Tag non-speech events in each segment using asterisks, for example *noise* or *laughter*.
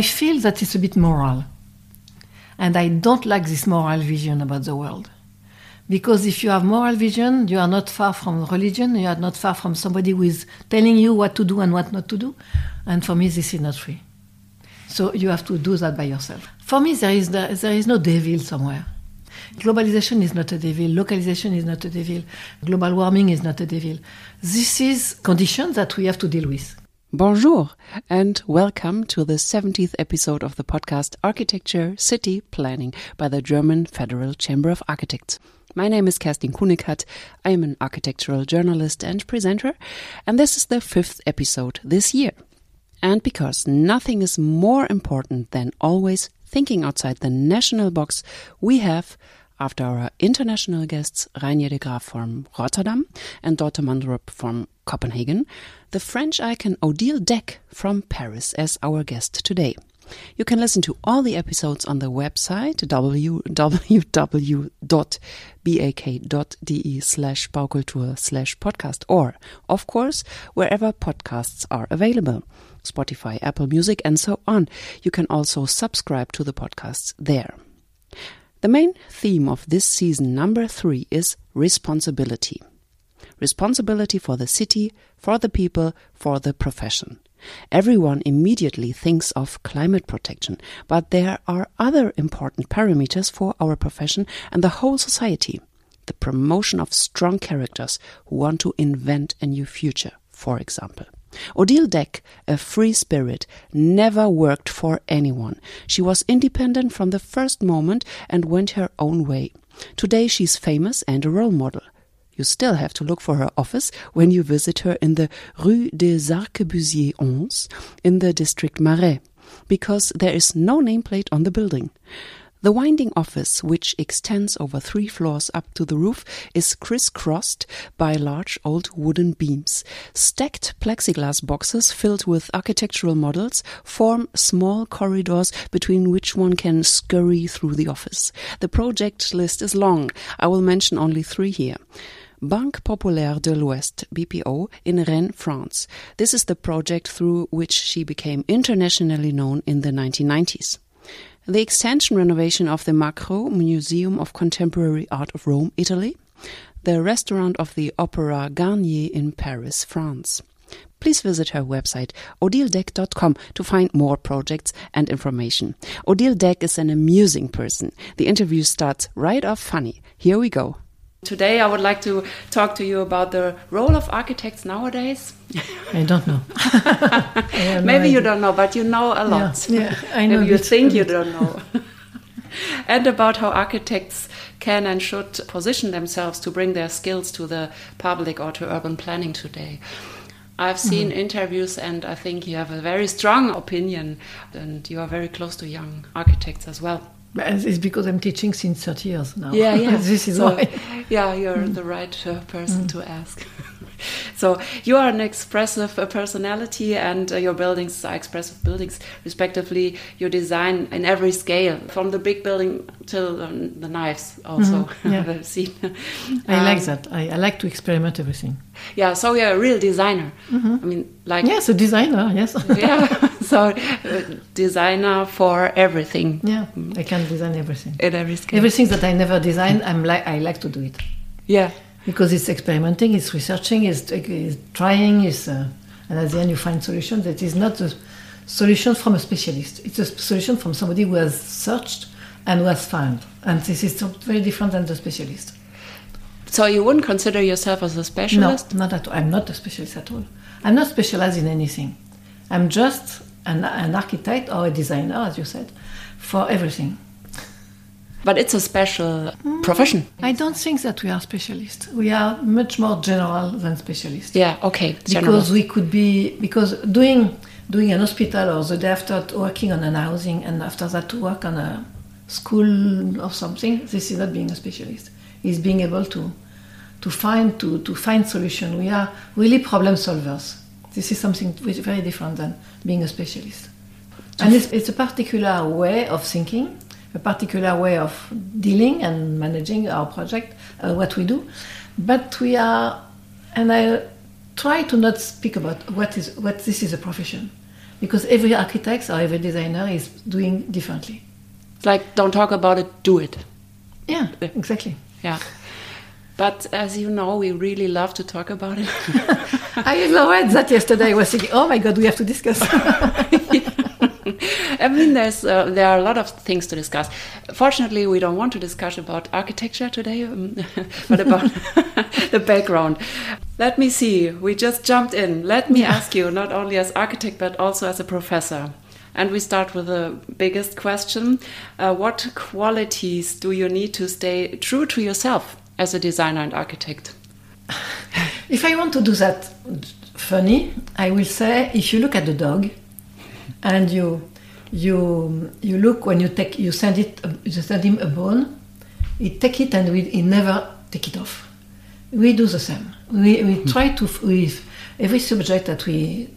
I feel that it's a bit moral. And I don't like this moral vision about the world. Because if you have moral vision, you are not far from religion, you are not far from somebody who is telling you what to do and what not to do. And for me, this is not free. So you have to do that by yourself. For me, there is, there is no devil somewhere. Globalization is not a devil, localization is not a devil, global warming is not a devil. This is conditions that we have to deal with. Bonjour and welcome to the 70th episode of the podcast Architecture City Planning by the German Federal Chamber of Architects. My name is Kerstin Kuhnekath. I am an architectural journalist and presenter, and this is the fifth episode this year. And because nothing is more important than always thinking outside the national box, we have after our international guests Reinier de Graaf from Rotterdam and Dorte Mandrup from Copenhagen, the French icon Odile Decq from Paris as our guest today. You can listen to all the episodes on the website www.bak.de slash baukultur slash podcast or, of course, wherever podcasts are available. Spotify, Apple Music, and so on. You can also subscribe to the podcasts there. The main theme of this season, number three, is responsibility. Responsibility for the city, for the people, for the profession. Everyone immediately thinks of climate protection, but there are other important parameters for our profession and the whole society. The promotion of strong characters who want to invent a new future, for example. Odile Decq, a free spirit, never worked for anyone. She was independent from the first moment and went her own way. Today she's famous and a role model. You still have to look for her office when you visit her in the Rue des Arquebusiers 11 in the district Marais, because there is no nameplate on the building. The winding office, which extends over three floors up to the roof, is crisscrossed by large old wooden beams. Stacked plexiglass boxes filled with architectural models form small corridors between which one can scurry through the office. The project list is long. I will mention only three here. Banque Populaire de l'Ouest, BPO, in Rennes, France. This is the project through which she became internationally known in the 1990s the extension renovation of the Macro Museum of Contemporary Art of Rome, Italy, the restaurant of the Opera Garnier in Paris, France. Please visit her website odiledecq.com to find more projects and information. Odile Decq is an amusing person. The interview starts right off funny. Here we go. Today, I would like to talk to you about the role of architects nowadays. *laughs* I don't know. *laughs* I Maybe no you don't know, but you know a lot. Yeah, yeah I *laughs* know. You think you don't know. and about how architects can and should position themselves to bring their skills to the public or to urban planning today. I've seen mm -hmm. interviews, and I think you have a very strong opinion, and you are very close to young architects as well. It's because I'm teaching since 30 years now. Yeah, yeah. *laughs* this is so, why. Yeah, you're mm. the right uh, person mm. to ask. *laughs* so you are an expressive personality, and uh, your buildings are expressive buildings, respectively. You design in every scale, from the big building till um, the knives. Also, mm. *laughs* yeah. I've seen. I um, like that. I, I, like to experiment everything. Yeah, so you're a real designer. -hmm. I mean, like yes, a designer. Yes. *laughs* yeah. So, uh, designer for everything. Yeah, I can design everything. In every scale. Everything that I never designed, I'm like I like to do it. Yeah because it's experimenting, it's researching, it's, it's trying, it's, uh, and at the end you find solutions that is not a solution from a specialist. It's a solution from somebody who has searched and who has found. And this is very different than the specialist. So you wouldn't consider yourself as a specialist? No, not at all. I'm not a specialist at all. I'm not specialized in anything. I'm just an, an architect or a designer, as you said, for everything. But it's a special mm. profession. I don't think that we are specialists. We are much more general than specialists. Yeah, okay. General. Because we could be because doing doing an hospital or the day after working on an housing and after that to work on a school or something, this is not being a specialist. It's being able to to find to, to find solution. We are really problem solvers. This is something very different than being a specialist. And it's, it's a particular way of thinking a particular way of dealing and managing our project, uh, what we do. But we are, and I try to not speak about what is what this is a profession, because every architect or every designer is doing differently. Like, don't talk about it, do it. Yeah, exactly. Yeah. But as you know, we really love to talk about it. *laughs* I read that yesterday. I was thinking, oh my god, we have to discuss. *laughs* *laughs* I mean, there's uh, there are a lot of things to discuss. Fortunately, we don't want to discuss about architecture today, um, *laughs* but about *laughs* the background. Let me see. We just jumped in. Let me ask you, not only as architect but also as a professor. And we start with the biggest question: uh, What qualities do you need to stay true to yourself as a designer and architect? if I want to do that funny, I will say if you look at the dog and you you you look when you take you send it you send him a bone, he take it and we he never take it off. We do the same. We, we try to with every subject that we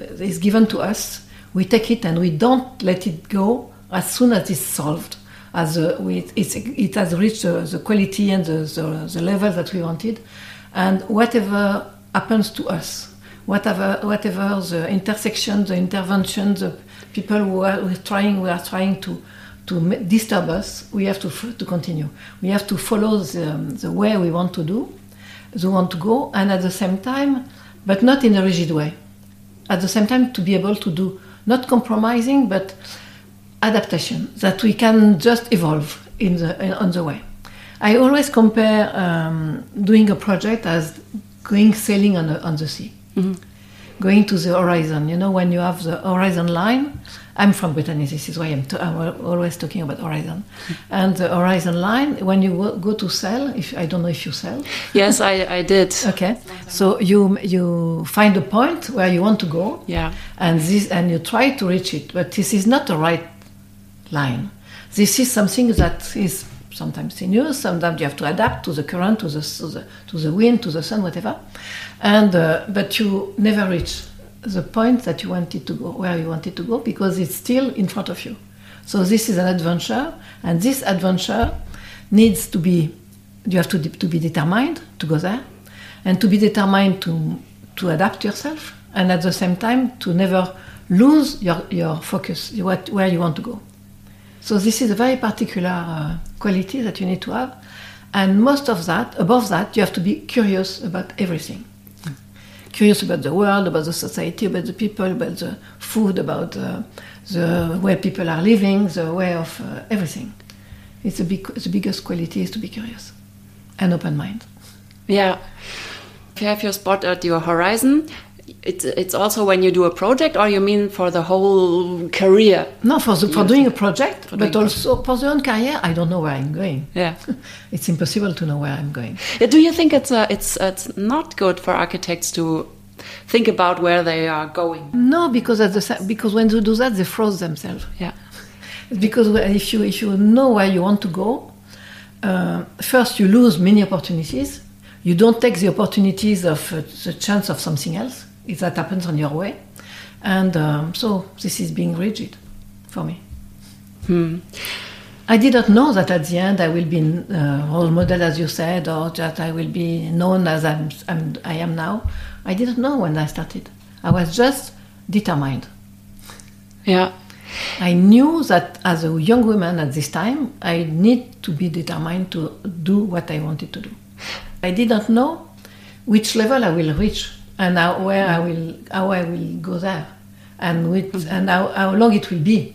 uh, is given to us, we take it and we don't let it go as soon as it's solved. As uh, we, it's, it has reached uh, the quality and the, the, the level that we wanted, and whatever happens to us, whatever whatever the intersection, the intervention, the people who are, trying, we are trying to to disturb us, we have to to continue. We have to follow the, the way we want to do, the want to go, and at the same time, but not in a rigid way. At the same time, to be able to do not compromising, but adaptation that we can just evolve in the in, on the way. I always compare um, doing a project as going sailing on, on the sea, mm-hmm. going to the horizon. You know, when you have the horizon line, I'm from Brittany, this is why I'm, t- I'm always talking about horizon. Mm-hmm. And the horizon line, when you go to sail, if I don't know if you sail. Yes, I, I did. Okay, so you you find a point where you want to go. Yeah. And this and you try to reach it, but this is not the right line. This is something that is sometimes sinuous, sometimes you have to adapt to the current, to the, to the, to the wind, to the sun, whatever. And, uh, but you never reach the point that you wanted to go, where you wanted to go, because it's still in front of you. So this is an adventure, and this adventure needs to be, you have to, to be determined to go there, and to be determined to, to adapt yourself, and at the same time to never lose your, your focus, what, where you want to go. So this is a very particular uh, quality that you need to have. And most of that, above that, you have to be curious about everything. Curious about the world, about the society, about the people, about the food, about uh, the way people are living, the way of uh, everything. It's a big, the biggest quality is to be curious and open mind. Yeah. You have your spot at your horizon, it's it's also when you do a project, or you mean for the whole career? No, for the, for doing a project, for but also for the own career. I don't know where I'm going. Yeah, *laughs* it's impossible to know where I'm going. Do you think it's uh, it's it's not good for architects to think about where they are going? No, because at the because when they do that, they froze themselves. Yeah, *laughs* because if you if you know where you want to go, uh, first you lose many opportunities. You don't take the opportunities of uh, the chance of something else if that happens on your way. And um, so this is being rigid for me. Hmm. I did not know that at the end I will be a uh, role model, as you said, or that I will be known as I'm, I'm, I am now. I didn't know when I started. I was just determined. Yeah. I knew that as a young woman at this time, I need to be determined to do what I wanted to do. I did not know which level I will reach and how, where I will how I will go there, and with mm-hmm. and how, how long it will be.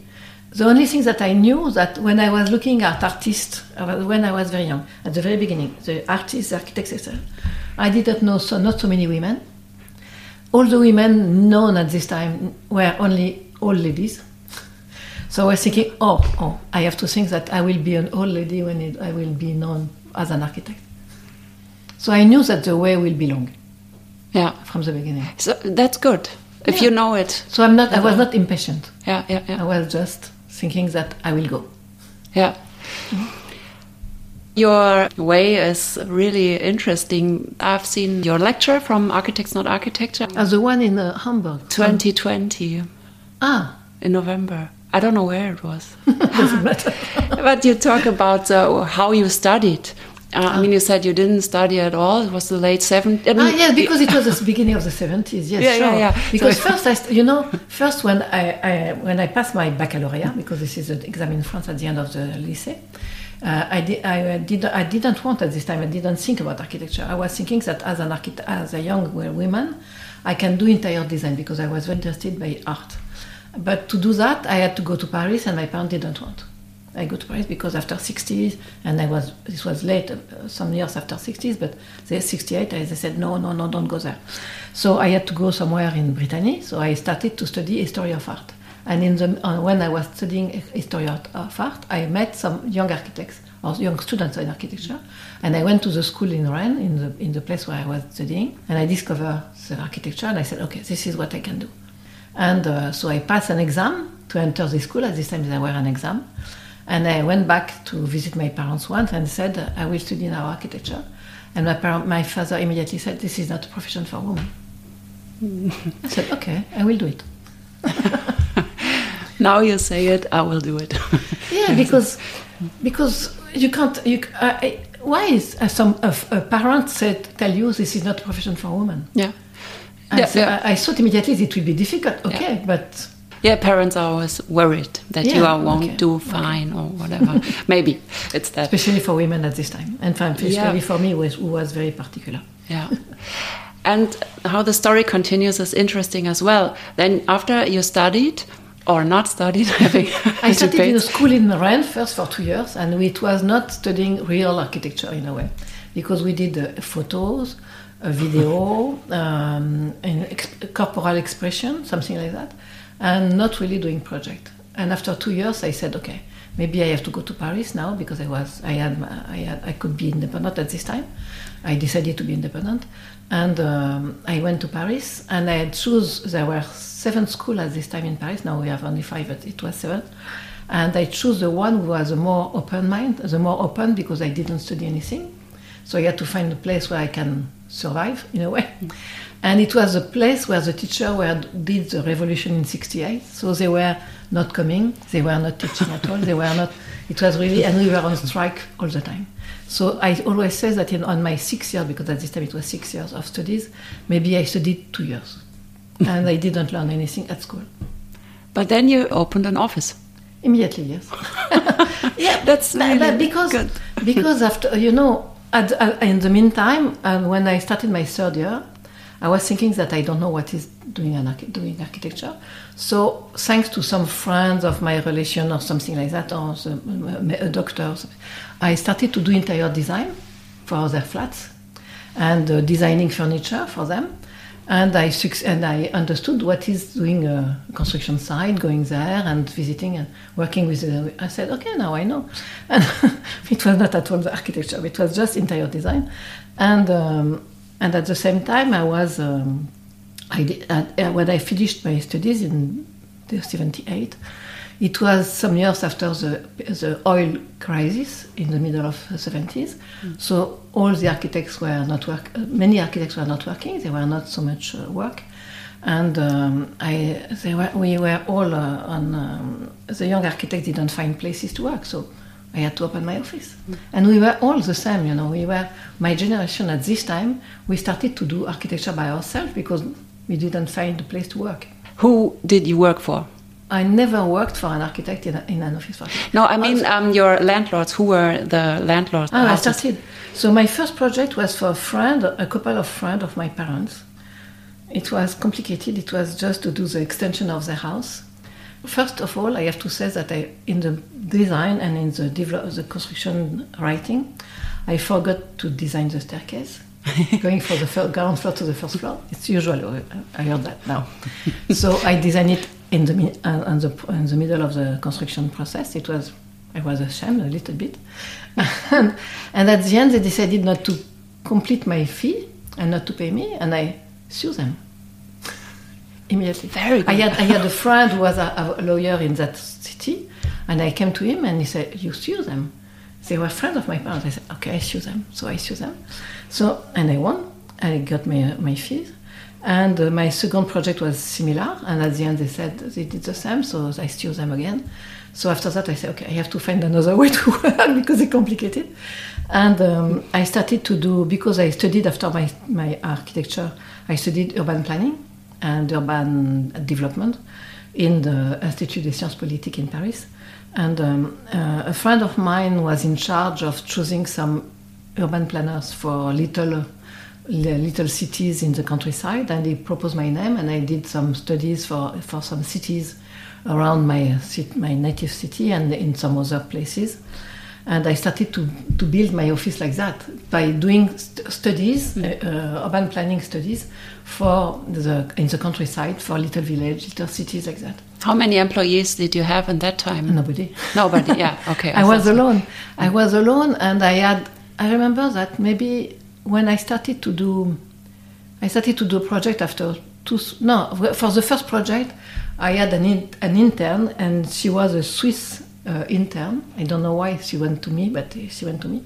The only thing that I knew that when I was looking at artists, when I was very young, at the very beginning, the artists, the architects, etc., I didn't know so not so many women. All the women known at this time were only old ladies. *laughs* So I was thinking, oh, oh, I have to think that I will be an old lady when it, I will be known as an architect. So I knew that the way will be long. Yeah, from the beginning. So that's good if yeah. you know it. So I'm not. I was not impatient. Yeah, yeah, yeah. I was just thinking that I will go. Yeah. Mm -hmm. Your way is really interesting. I've seen your lecture from Architects Not Architecture. As the one in uh, Hamburg. 2020. Ah. In November. I don't know where it was. *laughs* Doesn't matter. *laughs* but you talk about uh, how you studied Uh, I mean, you said you didn't study at all. It was the late 70s. I mean, ah, yeah, because it was the *laughs* beginning of the 70s. Yes, Yeah, yeah, sure. yeah. Because So- first, I, st- you know, first when I, I when I passed my baccalaureate, because this is an exam in France at the end of the lycée, uh, I, did, I, did, I didn't want at this time. I didn't think about architecture. I was thinking that as an architect, as a young woman, I can do interior design because I was very interested by art. But to do that, I had to go to Paris, and my parents didn't want. I got Paris because after 60s, and I was this was late, uh, some years after 60s, but they 68, I, they said no, no, no, don't go there. So I had to go somewhere in Brittany. So I started to study history of art. And in the, uh, when I was studying history of art, I met some young architects or young students in architecture, and I went to the school in Rennes, in the in the place where I was studying, and I discovered the architecture, and I said, okay, this is what I can do. And uh, so I passed an exam to enter the school. At this time, there were an exam. And I went back to visit my parents once and said, I will study now architecture. And my, parent, my father immediately said, This is not a profession for women. I said, Okay, I will do it. *laughs* now you say it, I will do it. *laughs* Yeah, because because you can't. You, uh, why is uh, some a, a parent said tell you this is not a profession for women? yeah. And Yeah, so yeah. I, I thought immediately it will be difficult. Okay, but Yeah, parents are always worried that you are, won't okay, do fine or whatever. *laughs* Maybe it's that. especially for women at this time, and for- especially Yeah. for me, who was, who was very particular. Yeah. And how the story continues is interesting as well. Then, after you studied or not studied, having *laughs* I *laughs* studied in a school in Rennes first for two years, and it was not studying real architecture in a way, because we did uh, photos, a video, um, and ex- corporal expression, something like that, and not really doing project. And after two years, I said, okay, maybe I have to go to Paris now because I was, I had, I had, I could be independent at this time. I decided to be independent, and um, I went to Paris, and I had choose. There were seven schools at this time in Paris. Now we have only five, but it was seven. And I chose the one who was a more open mind, the more open because I didn't study anything. So I had to find a place where I can survive in a way. And it was a place where the teacher were, did the revolution in 68. So they were not coming, they were not teaching at all, they were not, it was really, and we were on strike all the time. So I always say that in, on my six years, because at this time it was six years of studies, maybe I studied two years. *laughs* and I didn't learn anything at school. But then you opened an office. Immediately, yes. *laughs* yeah, That's really but because good. because after you know, at, uh, in the meantime, and when I started my third year, I was thinking that I don't know what is doing an archi- doing architecture. So thanks to some friends of my relation or something like that, or the, a doctor, I started to do interior design for their flats and uh, designing furniture for them. And I and I understood what is doing a construction site, going there and visiting and working with. The, I said, okay, now I know. *laughs* And *laughs* it was not at all the architecture; it was just interior design. And um, and at the same time, I was. Um, I did, uh, when I finished my studies in the 78, it was some years after the, the oil crisis in the middle of the 70s. So all the architects were not work. uh, Many architects were not working. There were not so much uh, work, and um, I they were, we were all uh, on. Um, the young architects didn't find places to work, so I had to open my office. And we were all the same, you know. We were my generation at this time. We started to do architecture by ourselves because we didn't find a place to work. Who did you work for? I never worked for an architect in, a, in an office. For. No, I mean um, your landlords. Who were the landlords? Ah, I started. So my first project was for a friend, a couple of friends of my parents. It was complicated. It was just to do the extension of their house. First of all, I have to say that I, in the design and in the develop, the construction writing, I forgot to design the staircase. *laughs* going from the fir- ground floor to the first floor. It's usual. uh, I heard that now. *laughs* so I designed it in the, uh, the in the middle of the construction process. It was I was ashamed a little bit, *laughs* and, and at the end they decided not to complete my fee and not to pay me, and I sue them immediately. Very good. I had I had a friend who was a, a lawyer in that city, and I came to him and he said, "You sue them." They were friends of my parents. I said, "Okay, I sue them." So I sue them. So and I won. I got my my fees, And uh, my second project was similar, and at the end they said they did the same, so I steer them again. So after that, I said, okay, I have to find another way to *laughs* work because it's complicated. And um, I started to do because I studied after my my architecture. I studied urban planning and urban development in the Institut des Sciences Politiques in Paris. And um, uh, a friend of mine was in charge of choosing some urban planners for little little cities in the countryside, and he proposed my name, and I did some studies for for some cities around my my native city and in some other places. And I started to, to build my office like that by doing st- studies, mm. uh, urban planning studies for the in the countryside for little village, little cities like that. How many employees did you have in that time? Nobody. Nobody. Yeah. *laughs* Okay. I, I was alone. I was alone, and I had. I remember that maybe when I started to do, I started to do a project after two. No, for the first project, I had an in, an intern, and she was a Swiss uh, intern. I don't know why she went to me, but she went to me,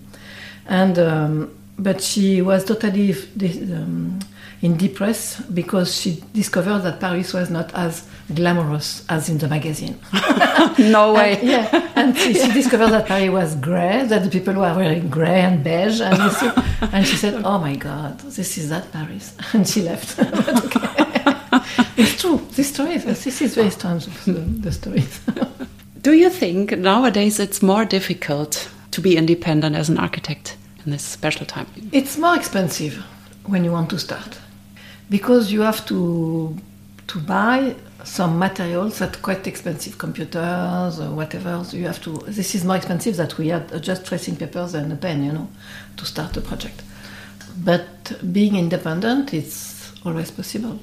and um, but she was totally um, in depress because she discovered that Paris was not as glamorous as in the magazine. *laughs* no way. and, yeah, and she, she, discovered that Paris was grey, that the people were wearing grey and beige, and, and she said, "Oh my God, this is that Paris," *laughs* and she left. *laughs* it's true. This story, this is very strange. The, the stories. Do you think nowadays it's more difficult to be independent as an architect in this special time? It's more expensive when you want to start because you have to to buy some materials that quite expensive, computers or whatever. So you have to. This is more expensive that we had just tracing papers and a pen, you know, to start a project. But being independent, it's always possible.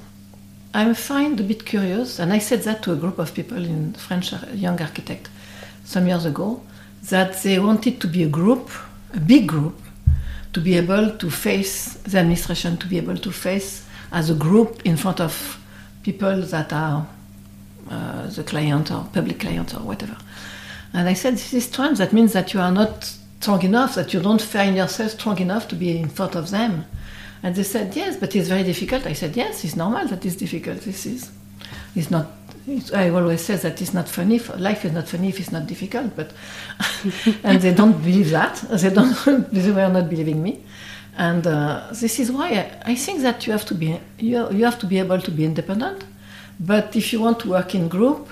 I find a bit curious, and I said that to a group of people in French young architect some years ago, that they wanted to be a group, a big group, to be able to face the administration, to be able to face as a group in front of people that are uh, the client or public client or whatever. And I said, this is strange. That means that you are not strong enough, that you don't find yourself strong enough to be in front of them. And they said, yes, but it's very difficult. I said, yes, it's normal that it's difficult. This is, it's not, it's, I always say that it's not funny. Life is not funny if it's not difficult, but, *laughs* and they don't believe that. They don't, *laughs* they were not believing me. And uh, this is why I, I, think that you have to be, you, you have to be able to be independent. But if you want to work in group,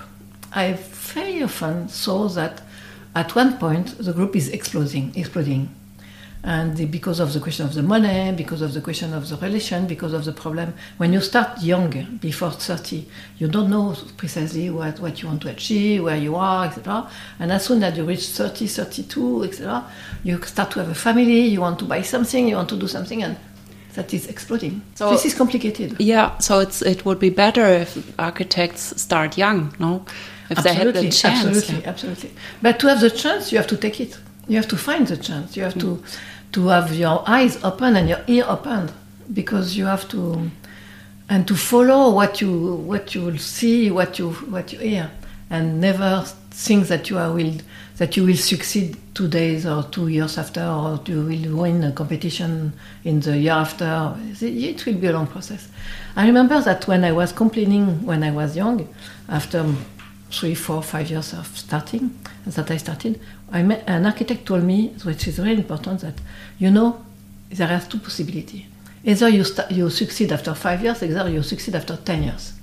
I very often saw that at one point the group is exploding, exploding and because of the question of the money, because of the question of the relation, because of the problem. When you start young, before 30, you don't know precisely what, what you want to achieve, where you are, etc. And as soon as you reach 30, 32, etc., you start to have a family, you want to buy something, you want to do something, and that is exploding. So this is complicated. Yeah, so it's it would be better if architects start young, no? If absolutely, they had the chance. Absolutely, yeah. absolutely. But to have the chance, you have to take it. You have to find the chance. You have mm. to to have your eyes open and your ear open because you have to and to follow what you what you will see what you what you hear and never think that you are will that you will succeed two days or two years after or you will win a competition in the year after. It will be a long process. I remember that when i was complaining when i was young after three four five years of starting that i started I met, an architect told me, which is very important, that you know there are two possibilities. Either you, start, you succeed after five years, either you succeed after ten years.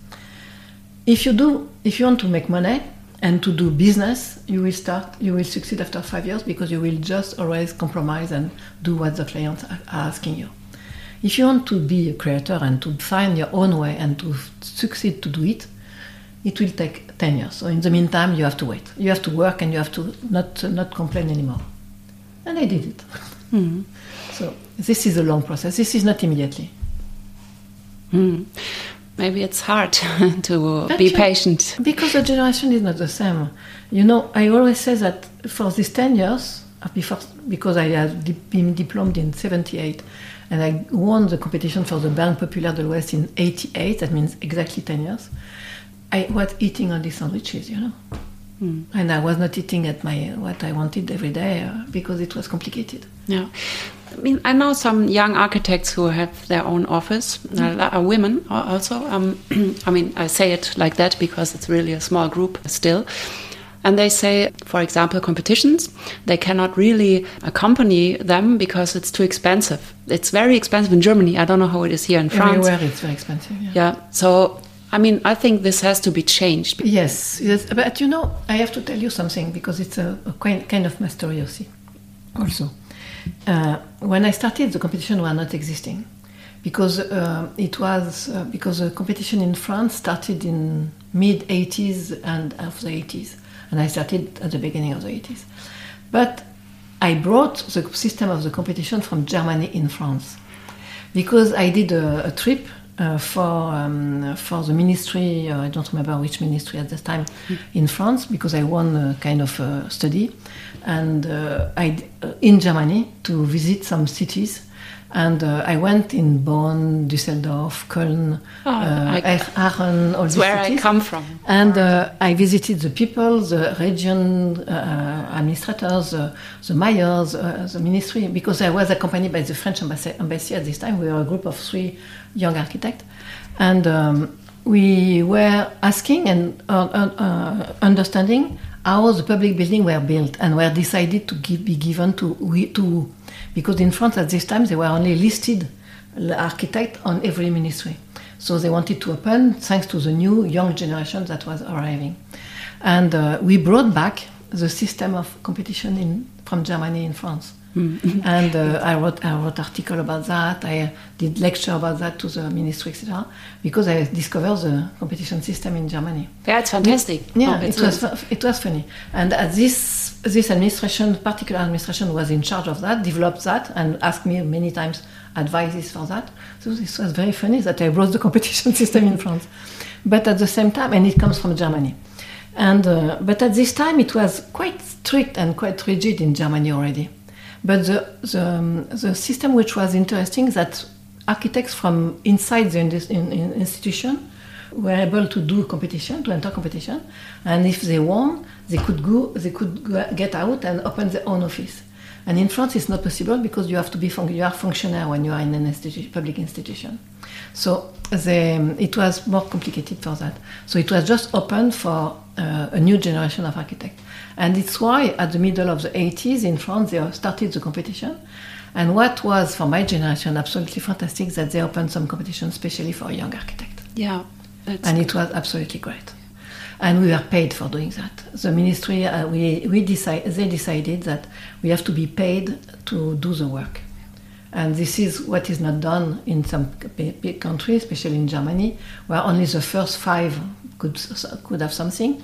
If you do, if you want to make money and to do business, you will start, you will succeed after five years because you will just always compromise and do what the clients are asking you. If you want to be a creator and to find your own way and to succeed to do it, it will take 10 years. So in the meantime, you have to wait. You have to work and you have to not, not complain anymore. And I did it. Mm-hmm. *laughs* So this is a long process. This is not immediately. Mm. Maybe it's hard *laughs* to but be patient. Because the generation is not the same. You know, I always say that for these 10 years, uh, before, because I had been diplomed in 78 and I won the competition for the Banque Populaire de l'Ouest in 88, that means exactly 10 years. I was eating only sandwiches, you know. And I was not eating at my what I wanted every day uh, because it was complicated. Yeah. I mean, I know some young architects who have their own office, uh, are women also. Um, *clears throat* I mean, I say it like that because it's really a small group still. And they say, for example, competitions, they cannot really accompany them because it's too expensive. It's very expensive in Germany. I don't know how it is here in France. Everywhere it's very expensive. Yeah. Yeah. So, I mean, I think this has to be changed. Yes, yes, but you know, I have to tell you something because it's a, a kind, of my story also. Also, uh, when I started, the competition were not existing because uh, it was uh, because the competition in France started in mid 80s and of the 80s, and I started at the beginning of the 80s. But I brought the system of the competition from Germany in France because I did a, a trip uh, for um, for the ministry. Uh, I don't remember which ministry at the time in France because I won a kind of study, and uh, I uh, in Germany to visit some cities. And uh, I went in Bonn, Düsseldorf, Köln, Oh, uh, I- Aachen, all It's these where I come from. And uh, I visited the people, the region uh, administrators, uh, the mayors, uh, the ministry, because I was accompanied by the French embassy, embassy at this time. We were a group of three young architects. And um, we were asking and uh, uh, uh, understanding how the public buildings were built and were decided to give, be given to, to, because in France at this time they were only listed architect on every ministry. So they wanted to open thanks to the new young generation that was arriving. And uh, we brought back the system of competition in, from Germany in France. And uh, I wrote I wrote article about that. I did lecture about that to the ministry, etc. Because I discovered the competition system in Germany. Yeah, it's fantastic. Yeah, Oh, it was it was funny, and uh, this this administration, particular administration, was in charge of that, developed that, and asked me many times advices for that. So this was very funny that I brought the competition *laughs* system in France, but at the same time, and it comes from Germany, and uh, but at this time it was quite strict and quite rigid in Germany already. But the the, um, the system which was interesting that architects from inside the in, in institution were able to do competition, to enter competition, and if they won, they could go, they could go, get out and open their own office. And in France, it's not possible because you have to be you are functionary when you are in an public institution. So they, it was more complicated for that. So it was just open for uh, a new generation of architects. And it's why at the middle of the 80s in France, they started the competition. And what was, for my generation, absolutely fantastic that they opened some competition especially for young architects. yeah. And it was absolutely great. And we were paid for doing that. The ministry, uh, we, we decide, they decided that we have to be paid to do the work. And this is what is not done in some p- countries, especially in Germany, where only the first five could, could have something.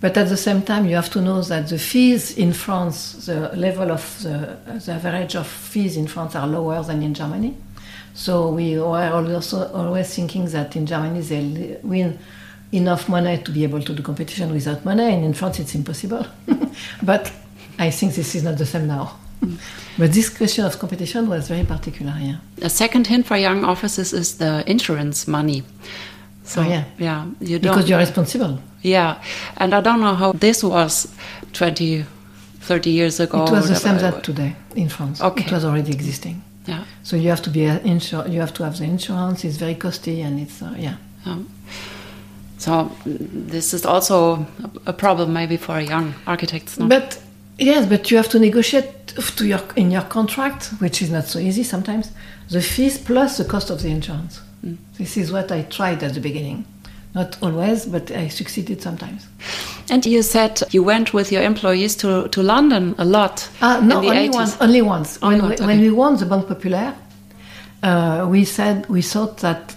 But at the same time, you have to know that the fees in France, the level of the, the average of fees in France are lower than in Germany. So we were also always thinking that in Germany they win enough money to be able to do competition without money, and in France it's impossible. *laughs* but I think this is not the same now. Mm. but this question of competition was very particular, yeah. a second hint for young offices is the insurance money. So Oh, yeah. yeah, you don't. Because you're responsible. yeah, and I don't know how this was 20, 30 years ago. it was the same that today in France. Okay. It was already existing. Yeah. So you have to be uh, insur- You have to have the insurance. It's very costly, and it's uh, yeah. Um, so this is also a a problem maybe for young architects. No? But yes, but you have to negotiate to your in your contract, which is not so easy sometimes. The fees plus the cost of the insurance. This is what I tried at the beginning. Not always, but I succeeded sometimes. and you said you went with your employees to, to London a lot. Ah, no, only 80s. once. Only once. When, we, when we won the Banque Populaire, uh, we said we thought that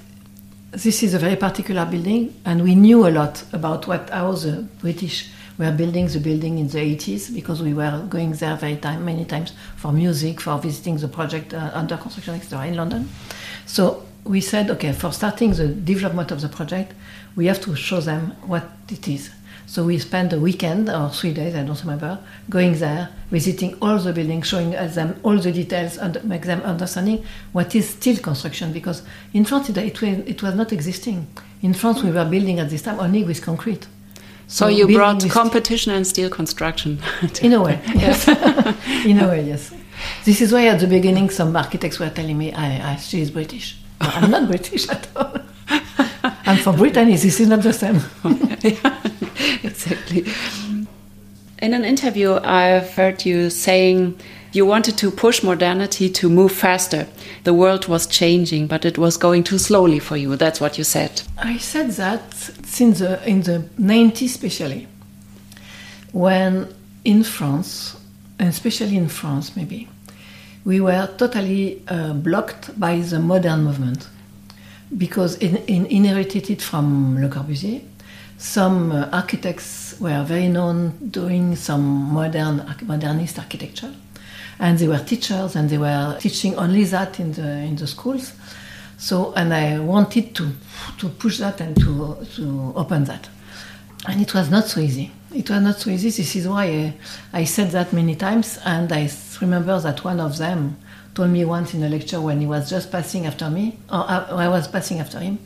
this is a very particular building, and we knew a lot about what how the British were building the building in the 80s because we were going there very time many times for music, for visiting the project uh, under construction, etc. in London. So we said, okay, for starting the development of the project, we have to show them what it is. So we spent a weekend or three days, I don't remember, going there, visiting all the buildings, showing them all the details, and make them understanding what is steel construction. Because in France, it, it, it was not existing. In France, we were building at this time only with concrete. So you brought competition and steel construction. *laughs* in a way, *laughs* yes. *laughs* in a way, yes. This is why at the beginning some architects were telling me, I, I she is British. I'm not British at all. I'm from Brittany. This is not the same. *laughs* exactly. In an interview, I've heard you saying you wanted to push modernity to move faster. The world was changing, but it was going too slowly for you. That's what you said. I said that since the, in the 90s, especially, when in France, and especially in France, maybe, we were totally uh, blocked by the modern movement because in, in inherited it from Le Corbusier. Some uh, architects were very known doing some modern modernist architecture, and they were teachers and they were teaching only that in the in the schools. So, and I wanted to to push that and to to open that, and it was not so easy. It was not so easy. This is why I, I said that many times, and I remember that one of them told me once in a lecture when he was just passing after me, or uh, I, was passing after him,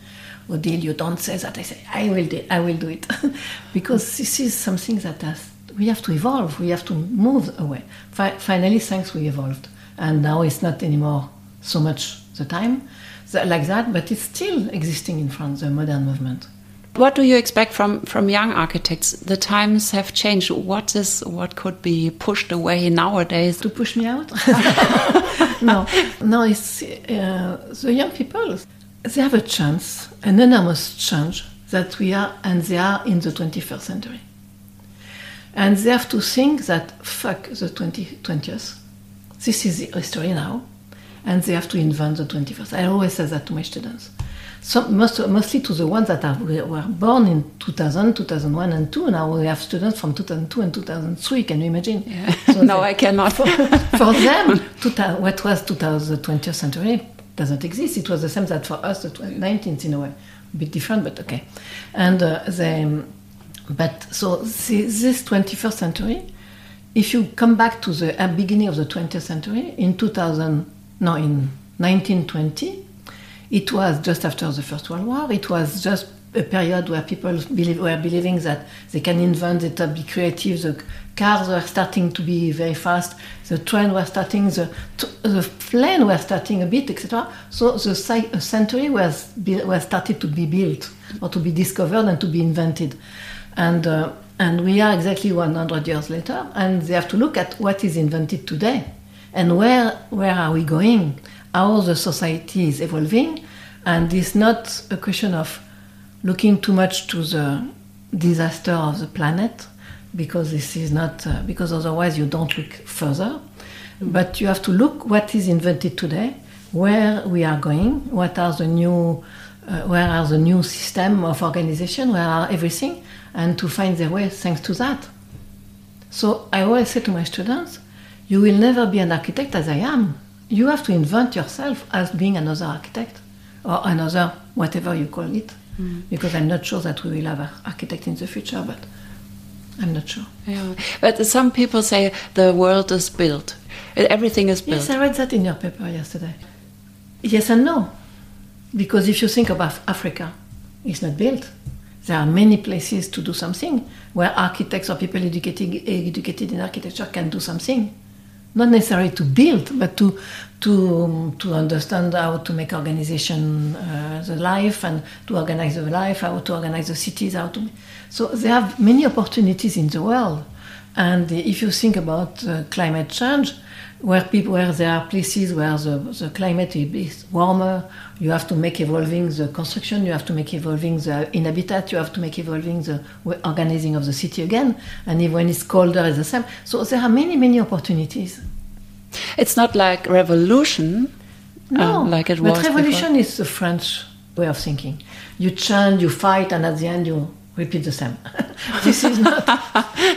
Odile, you don't say that. I say, I will do, I will do it. *laughs* because this is something that has, we have to evolve, we have to move away. Fi- finally, thanks, we evolved. And now it's not anymore so much the time like that, but it's still existing in France, the modern movement. What do you expect from, from young architects? The times have changed. What is what could be pushed away nowadays? To push me out? *laughs* no, no. It's uh, the young people. They have a chance, an enormous chance that we are, and they are in the 21st century. And they have to think that fuck the 20, 20th. This is the history now, and they have to invent the 21st. I always say that to my students some, most, mostly to the ones that are, were born in 2000, 2001, and 2. Now we have students from 2002 and 2003. Can you imagine? Yeah. So *laughs* no, I cannot. For, for *laughs* them, what was 20th, 20th century doesn't exist. It was the same that for us, the 19th in a way. A bit different, but okay. And uh, they, but so this 21st century, if you come back to the uh, beginning of the 20th century, in 2000, no, in 1920, it was just after the First World War. It was just a period where people believe, were believing that they can invent, they can be creative. The cars were starting to be very fast. The train was starting, the, the plane were starting a bit, etc. So the century was, was started to be built or to be discovered and to be invented. And, uh, and we are exactly 100 years later, and they have to look at what is invented today and where, where are we going how the society is evolving, and it's not a question of looking too much to the disaster of the planet, because this is not uh, because otherwise you don't look further. But you have to look what is invented today, where we are going, what are the new, uh, where are the new system of organization, where are everything, and to find their way thanks to that. So I always say to my students, you will never be an architect as I am you have to invent yourself as being another architect or another whatever you call it mm. because i'm not sure that we will have an architect in the future but i'm not sure. Yeah. but some people say the world is built. Everything is built. Yes i read that in your paper yesterday. Yes and no. Because if you think about africa it's not built. There are many places to do something where architects or people educated, educated in architecture can do something not necessarily to build, but to to to understand how to make organization uh, the life and to organize the life, how to organize the cities, how to. So there are many opportunities in the world, and if you think about uh, climate change, where people where there are places where the, the climate is warmer, you have to make evolving the construction, you have to make evolving the in habitat, you have to make evolving the organizing of the city again, and even when it's colder, it's the same. So there are many many opportunities. It's not like revolution, no, um, like it was. But revolution before. is the French way of thinking. You change, you fight, and at the end you repeat the same. *laughs* this is not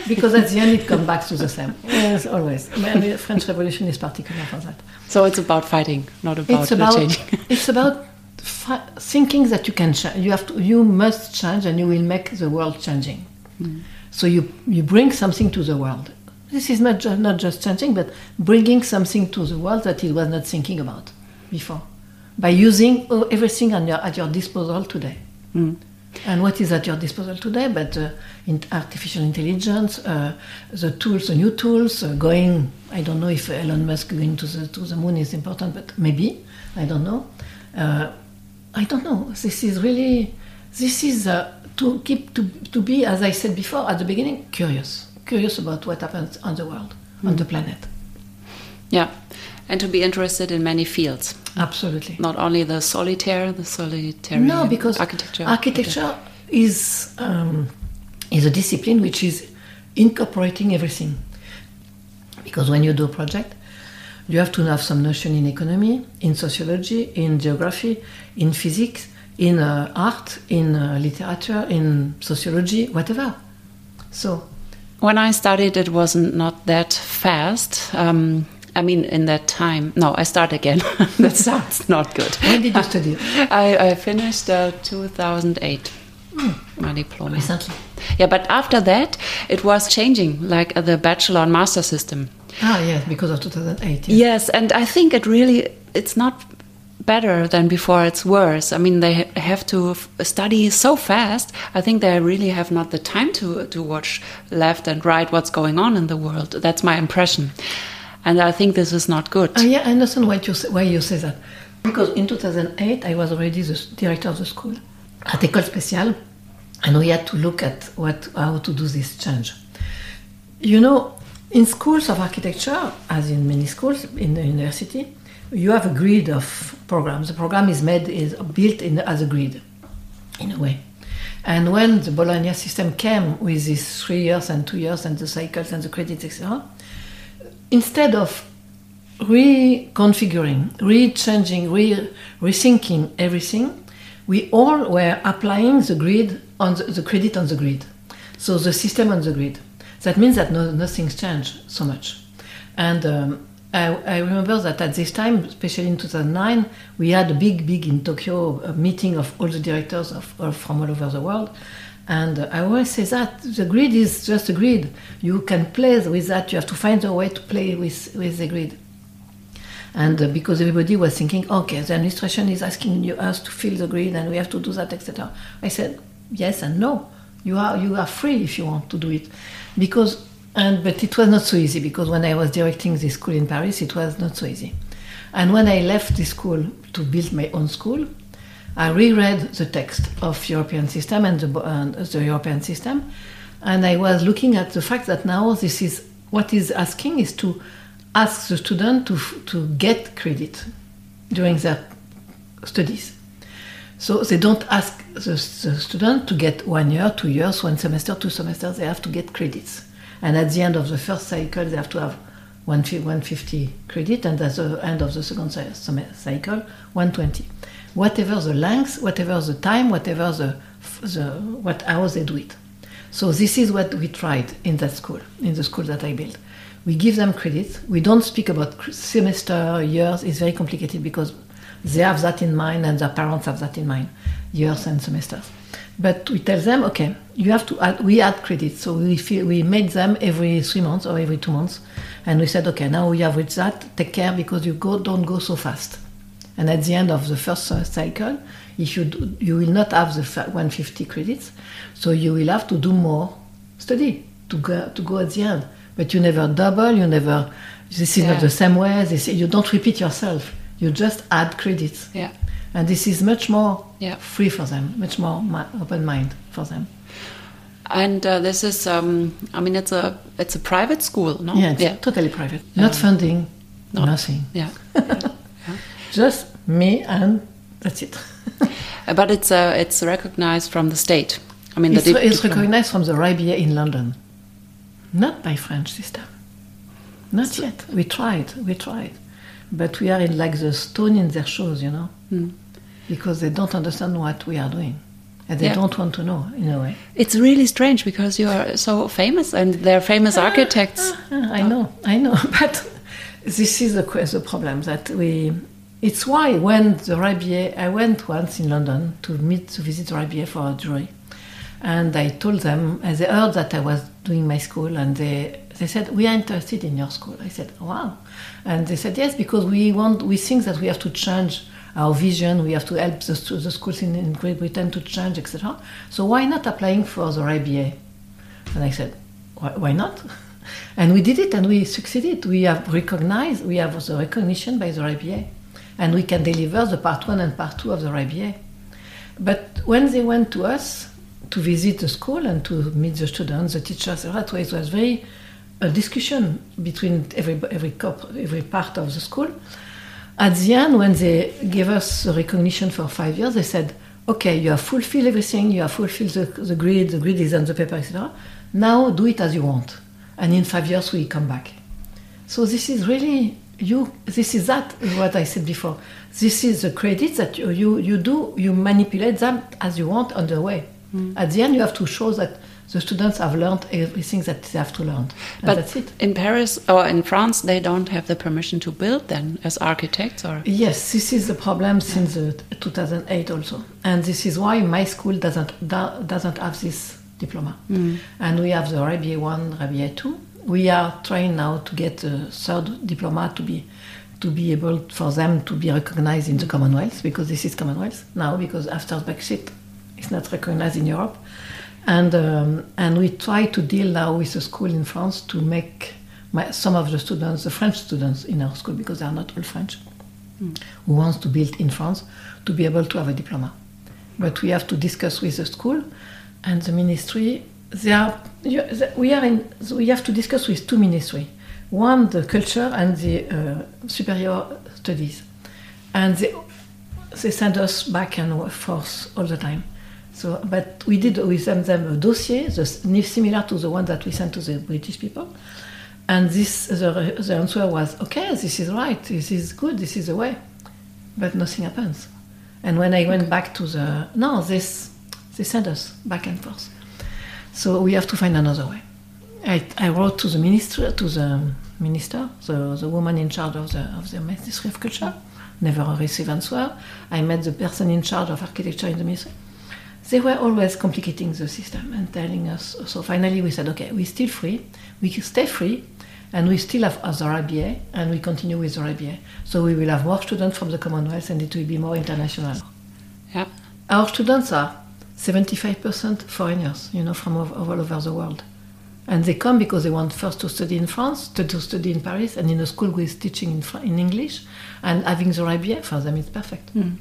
because at the end it comes back to the same. Yes, always. The French Revolution is particular for that. So it's about fighting, not about, it's about changing. *laughs* it's about thinking that you can change. You have to. You must change, and you will make the world changing. Mm. So you you bring something to the world. This is not, ju- not just changing, but bringing something to the world that it was not thinking about before by using everything your, at your disposal today. Mm. And what is at your disposal today? But uh, in artificial intelligence, uh, the tools, the new tools, uh, going. I don't know if Elon Musk going to the to the moon is important, but maybe I don't know. Uh, I don't know. This is really. This is uh, to keep to to be, as I said before at the beginning, curious, curious about what happens on the world, on the planet. Yeah, and to be interested in many fields, Absolutely. not only the solitaire, the solitary. No, because architecture. architecture is um, is a discipline which is incorporating everything. Because when you do a project, you have to have some notion in economy, in sociology, in geography, in physics, in uh, art, in uh, literature, in sociology, whatever. So When I studied, it wasn't not that fast. Um, I mean, in that time. No, I start again. *laughs* that sounds not good. when did you study? *laughs* I, I finished uh, 2008, my diploma. Recently. Yeah, but after that, it was changing, like uh, the bachelor and master system. Ah, yes, because of 2008. Yes. Yes, and I think it really it's not better than before. It's worse. I mean, they ha- have to f- study so fast. I think they really have not the time to to watch left and right what's going on in the world. That's my impression, and I think this is not good. Ah, yeah, I understand why you say, why you say that. Because in 2008, I was already the director of the school at École Spéciale, and we had to look at what how to do this change. You know, in schools of architecture, as in many schools in the university, you have a grid of programs. The program is made is built in as a grid, in a way. And when the Bologna system came with these three years and two years and the cycles and the credits, etc., instead of reconfiguring, re-changing, re- rethinking everything, we all were applying the grid on the, the credit on the grid. So the system on the grid. That means that no, nothing's changed so much. And um, I, I remember that at this time, especially in 2009, we had a big, big in Tokyo meeting of all the directors of, of from all over the world. And I always say that the grid is just a grid. You can play with that. You have to find a way to play with, with the grid. And uh, because everybody was thinking, okay, the administration is asking you, us to fill the grid and we have to do that, etc. I said, yes and no. You are, you are free if you want to do it. Because, and, but it was not so easy because when I was directing this school in Paris, it was not so easy. And when I left the school to build my own school, I reread the text of European system and the, and uh, the European system, and I was looking at the fact that now this is what is asking is to ask the student to to get credit during their studies. So they don't ask the, the student to get one year, two years, one semester, two semesters. They have to get credits, and at the end of the first cycle, they have to have 150 credit, and at the end of the second cycle, 120. Whatever the length, whatever the time, whatever the, the what hours they do it. So this is what we tried in that school, in the school that I built. We give them credit. We don't speak about semester, years. It's very complicated because they have that in mind and their parents have that in mind, years and semesters. But we tell them, okay, you have to add, we add credit. So we, feel, we made them every three months or every two months. And we said, okay, now we have reached that, take care because you go, don't go so fast. And at the end of the first uh, cycle, if you do, you will not have the 150 credits, so you will have to do more study to go to go at the end. But you never double, you never. This is Yeah. not the same way. This you don't repeat yourself. You just add credits, Yeah. and this is much more Yeah. free for them, much more open mind for them. And uh, this is, um, I mean, it's a it's a private school, no? Yeah, yeah, totally private, not funding, no. nothing. yeah. *laughs* Just me and that's *laughs* it. But it's uh, it's recognized from the state. I mean, It's, the it's recognized from the RIBA in London, not by French system. Not yet. We tried, we tried, but we are in like the stone in their shoes, you know, Hmm. because they don't understand what we are doing, and they Yeah. don't want to know in a way. It's really strange because you are so famous and they're famous architects. Ah, I know, I know, *laughs* but this is the, the problem that we. It's why when the RIBA, I went once in London to meet to visit the RIBA for a jury, and I told them, and they heard that I was doing my school, and they they said we are interested in your school. I said wow, and they said yes because we want we think that we have to change our vision. We have to help the, the schools in, in Great Britain to change, etc. So why not applying for the RIBA? And I said, why, why not? *laughs* And we did it, and we succeeded. We have recognized, we have the recognition by the RIBA, and we can deliver the part one and part two of the RIBA. But when they went to us to visit the school and to meet the students, the teachers, etc., it was very a discussion between every every corp, every part of the school. At the end, when they gave us the recognition for five years, they said, "Okay, you have fulfilled everything. You have fulfilled the, the grid. The grid is on the paper, etc. Now do it as you want, and in five years we come back." So this is really you. This is that what I said before. This is the credit that you you, you do. You manipulate them as you want on the way. At the end, you have to show that the students have learned everything that they have to learn. But that's it. in Paris or in France, they don't have the permission to build then as architects or. Yes, this is the problem since uh, 2008 also, and this is why my school doesn't doesn't have this diploma, and we have the RIBA one, RIBA two. We are trying now to get the third diploma to be to be able for them to be recognized in the Commonwealth because this is Commonwealth now because after Brexit, it's not recognized in Europe, and um, and we try to deal now with the school in France to make my, some of the students, the French students in our school because they are not all French who wants to build in France to be able to have a diploma. But we have to discuss with the school and the ministry. They are, you- we are in, we have to discuss with two ministries One, the culture and the uh, superior studies. And they, they send us back and forth all the time. So, but we did with them, them a dossier, the, similar to the one that we sent to the British people. And this, the, the answer was, okay, this is right, this is good, this is the way. But nothing happens. And when I went back to the, no, this, they send us back and forth. So we have to find another way. I, I wrote to the minister, to the minister, the, the woman in charge of the, of the Ministry of Culture, never received answer. I met the person in charge of architecture in the ministry. They were always complicating the system and telling us. So finally, we said, okay, we're still free, we can stay free, and we still have other RIBA, and we continue with the RIBA. So we will have more students from the Commonwealth, and it will be more international. Yeah. Our students are 75% foreigners, you know, from all, all over the world. And they come because they want first to study in France, to, to study in Paris, and in a school with teaching in, in English, and having the RIBA, for them is perfect. Hmm.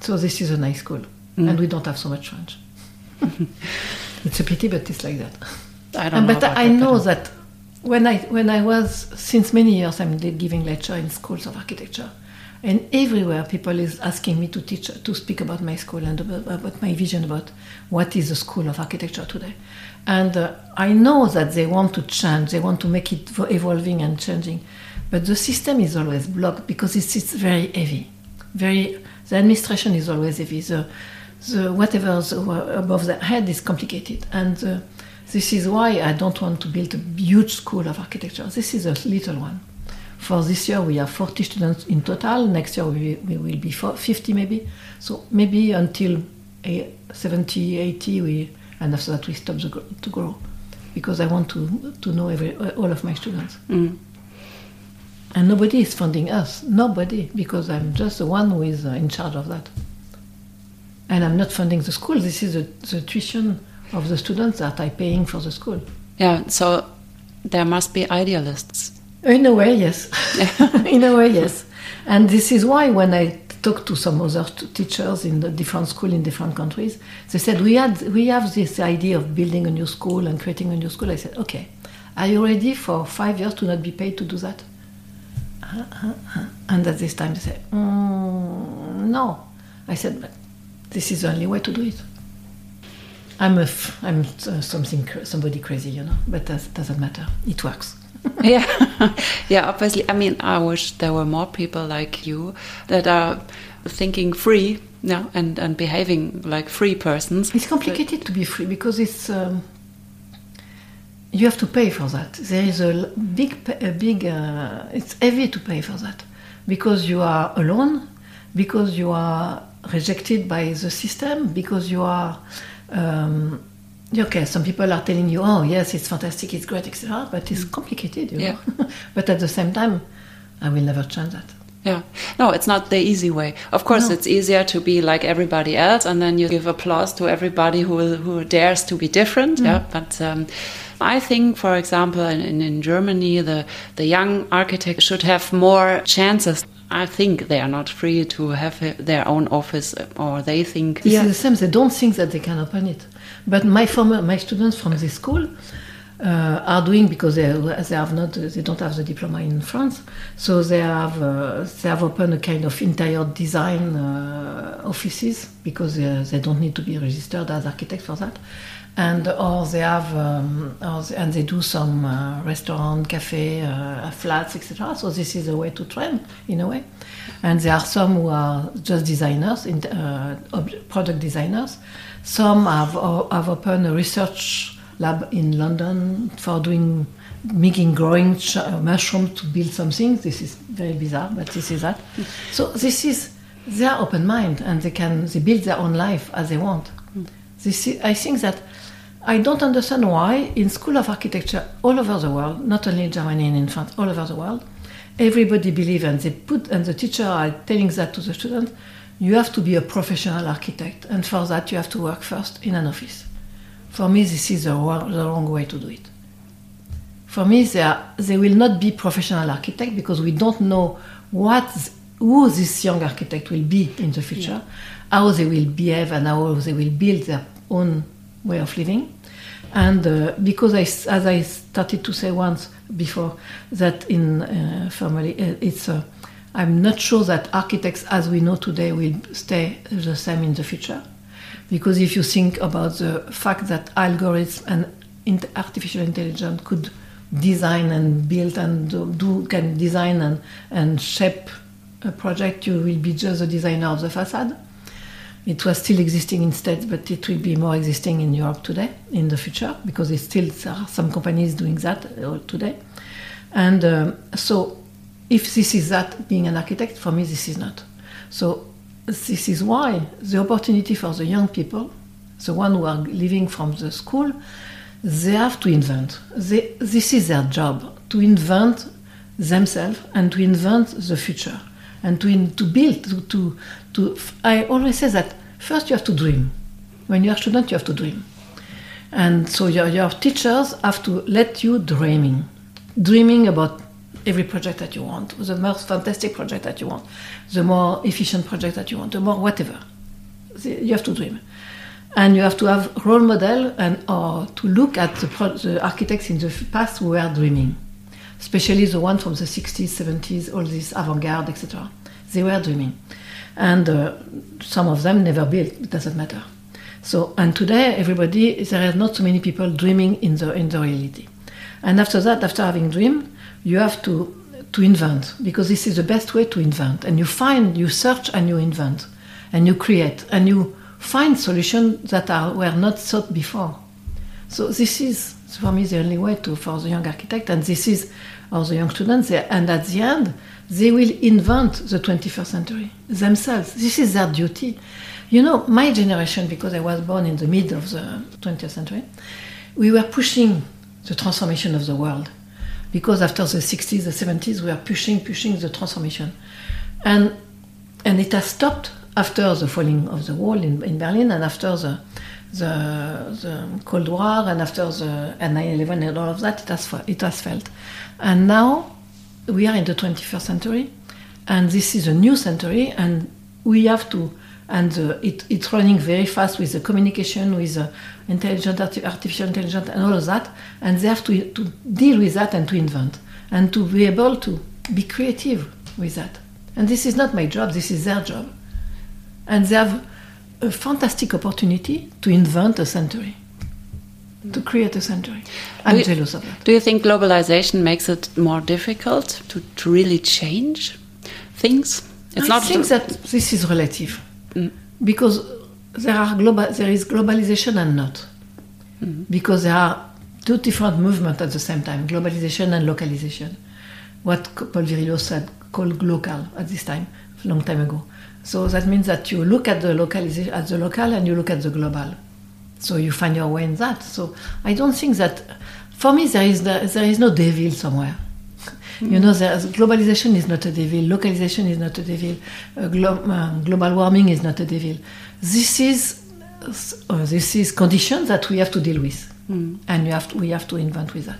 So this is a nice school, hmm. and we don't have so much French. *laughs* it's a pity, but it's like that. I don't And know. but I that, know that when I when I was since many years I'm giving lecture in schools of architecture, and everywhere people is asking me to teach to speak about my school and about, my vision about what is the school of architecture today, and uh, I know that they want to change, they want to make it evolving and changing, but the system is always blocked because it's, it's very heavy, very the administration is always heavy. The, the whatever above the head is complicated and. Uh, this is why I don't want to build a huge school of architecture. This is a little one. For this year, we have 40 students in total. Next year, we, we will be 50 maybe. So maybe until eh, 70, 80, we, and after that, we stop the, to grow. Because I want to, to know every, all of my students. Mm. And nobody is funding us. Nobody. Because I'm just the one who is uh, in charge of that. And I'm not funding the school. This is the, the tuition of the students that I'm paying for the school. Yeah. So there must be idealists. In a way, yes. *laughs* *laughs* in a way, yes. And this is why when I talked to some other t- teachers in the different school in different countries, they said we had we have this idea of building a new school and creating a new school. I said, okay, are you ready for five years to not be paid to do that? Uh, uh, uh. And at this time they said, mm, no. I said, but this is the only way to do it. I'm a f- I'm something somebody crazy, you know, but that doesn't matter. It works. *laughs* yeah *laughs* yeah obviously i mean i wish there were more people like you that are thinking free yeah and and behaving like free persons It's complicated to be free because it's um, you have to pay for that. There is a big, a big. Uh, it's heavy to pay for that because you are alone, because you are rejected by the system, because you are. Um, okay, some people are telling you, "Oh, yes, it's fantastic, it's great, etc." But it's complicated, you know. *laughs* but at the same time, I will never change that. Yeah. No, it's not the easy way. Of course, No. it's easier to be like everybody else, and then you give applause to everybody who who dares to be different. Yeah. But um, I think, for example, in, in, Germany, the the young architect should have more chances. I think they are not free to have their own office, or they think. This is the same. They don't think that they can open it. But my former, my students from this school uh, are doing because they, they have not, they don't have the diploma in France. So they have uh, they have opened a kind of interior design uh, offices because they, they don't need to be registered as architects for that. And or they have um, or they, and they do some uh, restaurant, cafe, uh, flats, etc. So this is a way to train in a way. And there are some who are just designers, in, uh, ob- product designers. Some have, uh, have opened a research lab in London for doing making growing ch- uh, mushrooms to build something. This is very bizarre, but this is that. *laughs* So this is they are open mind and they can they build their own life as they want. This is, I think that I don't understand why in School of Architecture all over the world, not only in Germany and in France, all over the world, everybody believes and they put and the teacher are telling that to the student, you have to be a professional architect and for that you have to work first in an office. For me, this is the wrong, the wrong way to do it. For me, they, are, they will not be professional architect because we don't know what who this young architect will be in the future, how they will behave, and how they will build their own way of living. And uh, because, I, as I started to say once before, that in uh, family, uh, it's uh, I'm not sure that architects, as we know today, will stay the same in the future. Because if you think about the fact that algorithms and artificial intelligence could design and build and do, can design and, and shape a project, you will be just the designer of the facade. It was still existing in States, but it will be more existing in Europe today, in the future, because it's still there are some companies doing that uh, today. And um, so, if this is that, being an architect, for me, this is not. So, this is why the opportunity for the young people, the one who are leaving from the school, they have to invent. They, this is their job to invent themselves and to invent the future and to, in, to build. To, to, to, I always say that first you have to dream. When you are a student, you have to dream. And so your, your teachers have to let you dreaming, dreaming about every project that you want, the most fantastic project that you want, the more efficient project that you want, the more whatever. You have to dream. And you have to have role model and or to look at the, pro- the architects in the past who were dreaming, especially the one from the 60s, 70s, all this avant-garde, etc. They were dreaming. And uh, some of them never built, it doesn't matter. So, and today everybody, there are not so many people dreaming in the, in the reality. And after that, after having dreamed, you have to, to invent because this is the best way to invent. And you find, you search and you invent and you create and you find solutions that are, were not thought before. So this is, for me, the only way to, for the young architect. And this is, or the young students, and at the end, they will invent the 21st century themselves. This is their duty. You know, my generation, because I was born in the middle of the 20th century, we were pushing the transformation of the world. Because after the 60s, the 70s, we were pushing, pushing the transformation. And, and it has stopped after the falling of the wall in, in Berlin and after the, the, the Cold War and after the 9-11 and all of that, it has, it has felt. And now we are in the 21st century and this is a new century and we have to and uh, it, it's running very fast with the communication with the intelligent artificial intelligence and all of that and they have to, to deal with that and to invent and to be able to be creative with that. And this is not my job this is their job. And they have a fantastic opportunity to invent a century to create a century i'm do you, jealous of that do you think globalization makes it more difficult to, to really change things? It's I not think that this is relative. Mm. because there are global there is globalization and not. Mm. because there are two different movements at the same time globalization and localization. What paul virilio said called local at this time a long time ago. So that means that you look at the localization at the local and you look at the global so you find your way in that. So i don't think that for me there is the, there is no devil somewhere. You know, there's, globalization is not a devil, localization is not a devil, uh, glo- uh, global warming is not a devil. This is uh, this is conditions that we have to deal with, and you have to, we have to invent with that.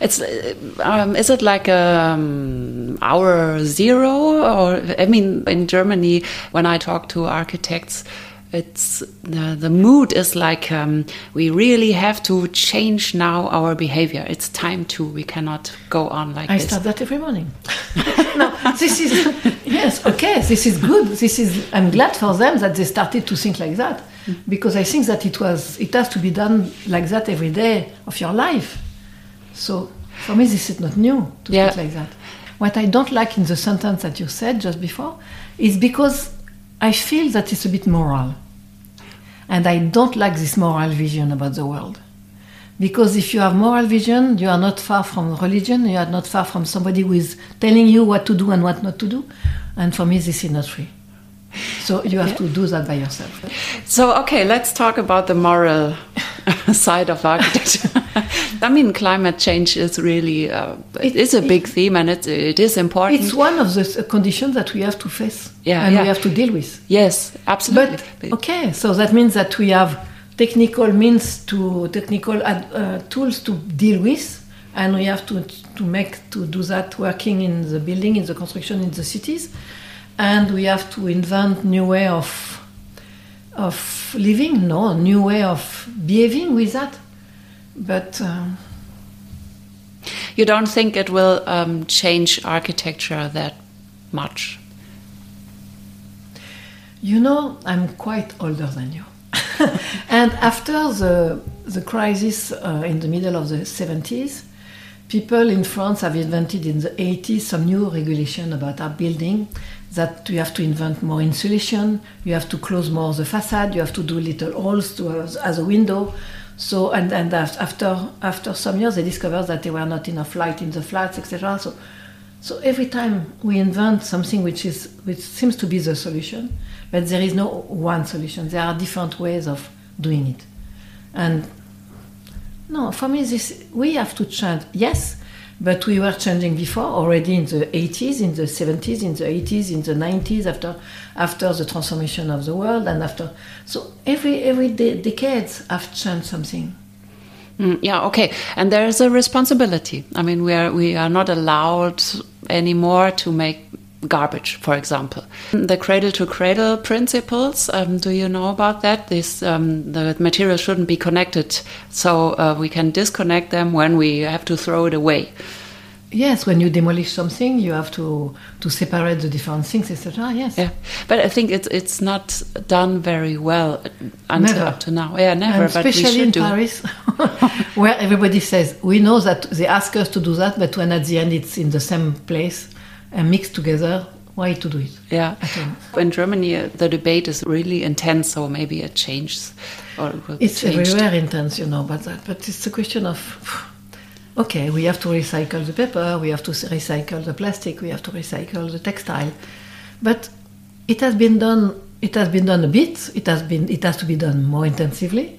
It's uh, um, is it like um, hour zero? Or I mean in Germany when I talk to architects it's the, the mood is like um, we really have to change now our behavior it's time to we cannot go on like I this start that every morning. *laughs* no, this is yes, okay. This is good. This is. I'm glad for them that they started to think like that, because I think that it was. It has to be done like that every day of your life. So for me, this is not new to Yeah. think like that. What I don't like in the sentence that you said just before is because I feel that it's a bit moral, and I don't like this moral vision about the world. Because if you have moral vision, you are not far from religion, you are not far from somebody who is telling you what to do and what not to do. And for me, this is not free. So you have to do that by yourself. So, okay, let's talk about the moral *laughs* side of architecture. *laughs* I mean, climate change is really uh, it is a big theme, and it it is important. It's one of the conditions that we have to face Yeah, and yeah. we have to deal with. yes, absolutely. But okay, so that means that we have technical means to technical uh, tools to deal with, and we have to to make to do that working in the building, in the construction, in the cities, and we have to invent new way of of living, no, new way of behaving with that. But um, you don't think it will um, change architecture that much? You know, I'm quite older than you. *laughs* and after the, the crisis uh, in the middle of the 70s, people in France have invented in the 80s some new regulation about our building that you have to invent more insulation, you have to close more the facade, you have to do little holes to, as, as a window. So and, and after after some years they discovered that there were not enough light in the flats, etc. So so every time we invent something which is which seems to be the solution, but there is no one solution. There are different ways of doing it. And no, for me this we have to change. Yes, but we were changing before already in the 80s, in the 70s, in the 80s, in the 90s after after the transformation of the world and after so every every de- decades have changed something. Mm, yeah, okay. And there is a responsibility. I mean, we are we are not allowed anymore to make garbage, for example. The cradle to cradle principles. Um, do you know about that? This um, the materials shouldn't be connected, so uh, we can disconnect them when we have to throw it away. Yes, when you demolish something, you have to to separate the different things, etc. Yes. Yeah, but I think it's it's not done very well until Never. up to now. Yeah, never. And but we especially in do. Paris, *laughs* where everybody says we know that they ask us to do that, but when at the end it's in the same place and mix together, why to do it? Yeah. In Germany, uh, the debate is really intense, so maybe it changes or it It's changed. everywhere intense, you know, about that. But it's a question of okay, we have to recycle the paper, we have to recycle the plastic, we have to recycle the textile, but it has been done. It has been done a bit. It has been. It has to be done more intensively,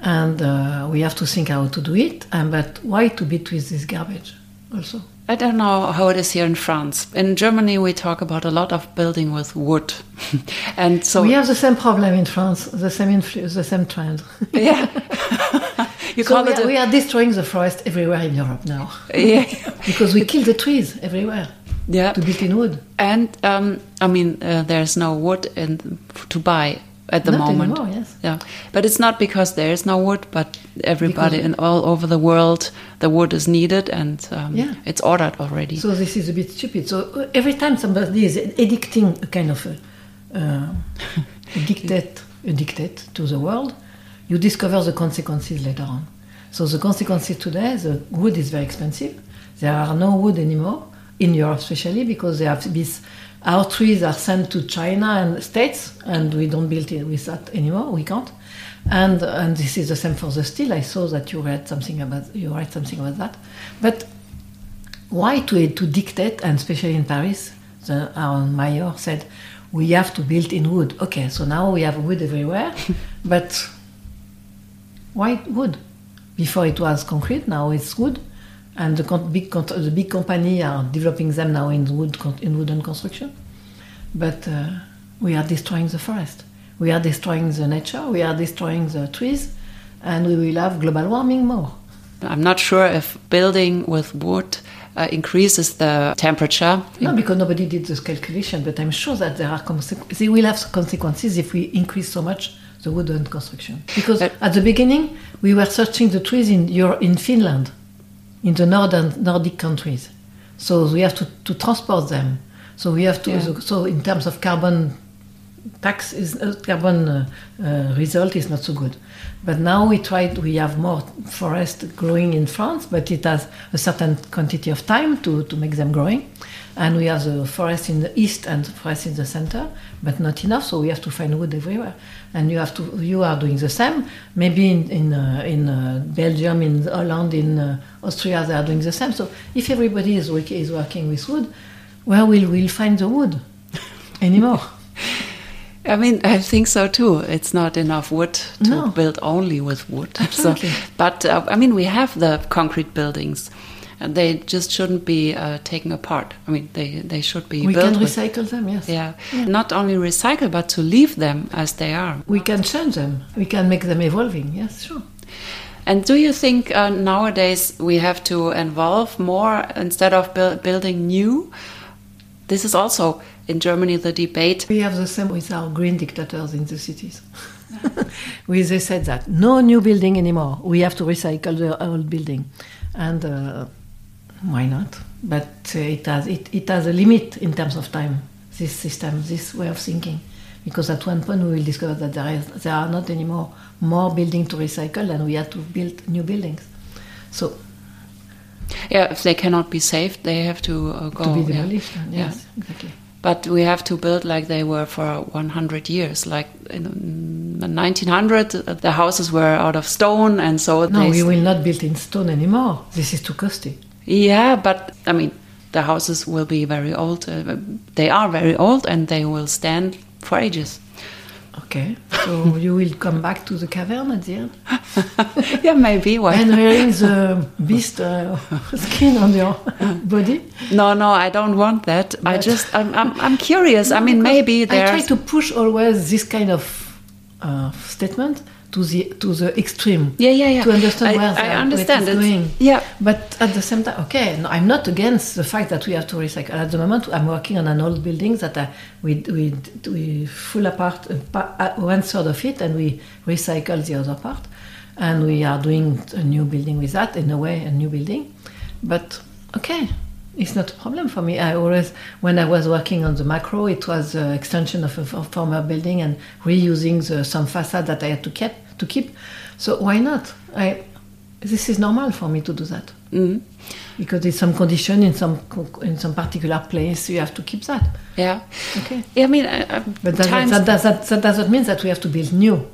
and uh, we have to think how to do it. And but why to beat with this garbage also? I don't know how it is here in France. In Germany, we talk about a lot of building with wood, *laughs* and so we have the same problem in France, the same influ- the same trend. *laughs* yeah. *laughs* you so call we it are, we are destroying the forest everywhere in Europe now yeah, because we kill the trees everywhere yeah. to build in wood. And um, I mean, uh, there's no wood in, to buy at the Not moment. anymore, yes. Yeah, but it's not because there is no wood, but everybody Because- in all over the world, the wood is needed, and um, Yeah. it's ordered already. So this is a bit stupid. So uh, every time somebody is addicting a kind of a, uh, dictate, *laughs* a dictate to the world, you discover the consequences later on. So the consequences today, the wood is very expensive. There are no wood anymore in Europe, especially because they have this. Our trees are sent to China and States, and we don't build it with that anymore. We can't. And and this is the same for the steel. I saw that you read something about you write something about that, but why to, to dictate, and especially in Paris, the, our mayor said, we have to build in wood. Okay, so now we have wood everywhere, *laughs* but why wood? Before it was concrete, now it's wood. And the big the big company are developing them now in wood in wooden construction. But uh, we are destroying the forest. We are destroying the nature. We are destroying the trees, and we will have global warming more. I'm not sure if building with wood uh, increases the temperature. No, because nobody did this calculation, but I'm sure that there are they will have consequences if we increase so much the wooden construction. Because But- at the beginning, we were searching the trees in Euro- in Finland, in the northern Nordic countries. So we have to, to transport them. So we have to. Yeah. So in terms of carbon tax, is uh, carbon uh, uh, result is not so good. But now we tried. We have more forest growing in France, but it has a certain quantity of time to, to make them growing. And we have the forest in the east and the forest in the center, but not enough. So we have to find wood everywhere. And you have to. You are doing the same. Maybe in in, uh, in uh, Belgium, in Holland, in uh, Austria, they are doing the same. So if everybody is, work, is working with wood, where will we find the wood *laughs* anymore? I mean, I think so too. It's not enough wood to No. build only with wood. *laughs* Absolutely. So, but uh, I mean, we have the concrete buildings, they just shouldn't be uh, taken apart. I mean, they they should be we can with- recycle them. Yes. yeah. not only recycle, but to leave them as they are. We can change them. We can make them evolving. Yes, sure. And do you think uh, nowadays we have to involve more instead of buil- building new? This is also in Germany the debate. We have the same with our green dictators in the cities. *laughs* we, they said that no new building anymore. We have to recycle the old building, and uh, why not? But uh, it has it, it has a limit in terms of time. This system, this way of thinking, because at one point we will discover that there is there are not anymore more building to recycle, and we have to build new buildings. So Yeah, if they cannot be saved, they have to uh, go. to be yeah. demolished. Yeah. Yes, exactly. But we have to build like they were for 100 years. Like in mm, 1900, uh, the houses were out of stone, and so No, we will not build in stone anymore. This is too costly. Yeah, but I mean, the houses will be very old. Uh, they are very old, and they will stand for ages. Okay, so *laughs* you will come back to the cavern at the end *laughs* yeah, maybe. Why? and wearing the *laughs* beast uh, skin on your body. no, no, I don't want that. I just, I'm, I'm, I'm curious. I mean, maybe I try to push always this kind of uh, statement to the to the extreme. Yeah, yeah, yeah. To understand I, where, I where understand it is going. Yeah, But at the same time, okay, no, I'm not against the fact that we have to recycle. At the moment, I'm working on an old building that I, we, we, we full apart uh, uh, one third of it and we recycle the other part. And we are doing a new building with that, in a way, a new building. But okay, it's not a problem for me. I always, when I was working on the MACRO, it was an extension of a, former building and reusing the, some facade that I had to keep. To keep. So why not? I, this is normal for me to do that mm, because it's some condition in some in some particular place. You have to keep that. yeah. Okay, Yeah, I mean, I, but that, times, that, that, that, that doesn't mean that we have to build new.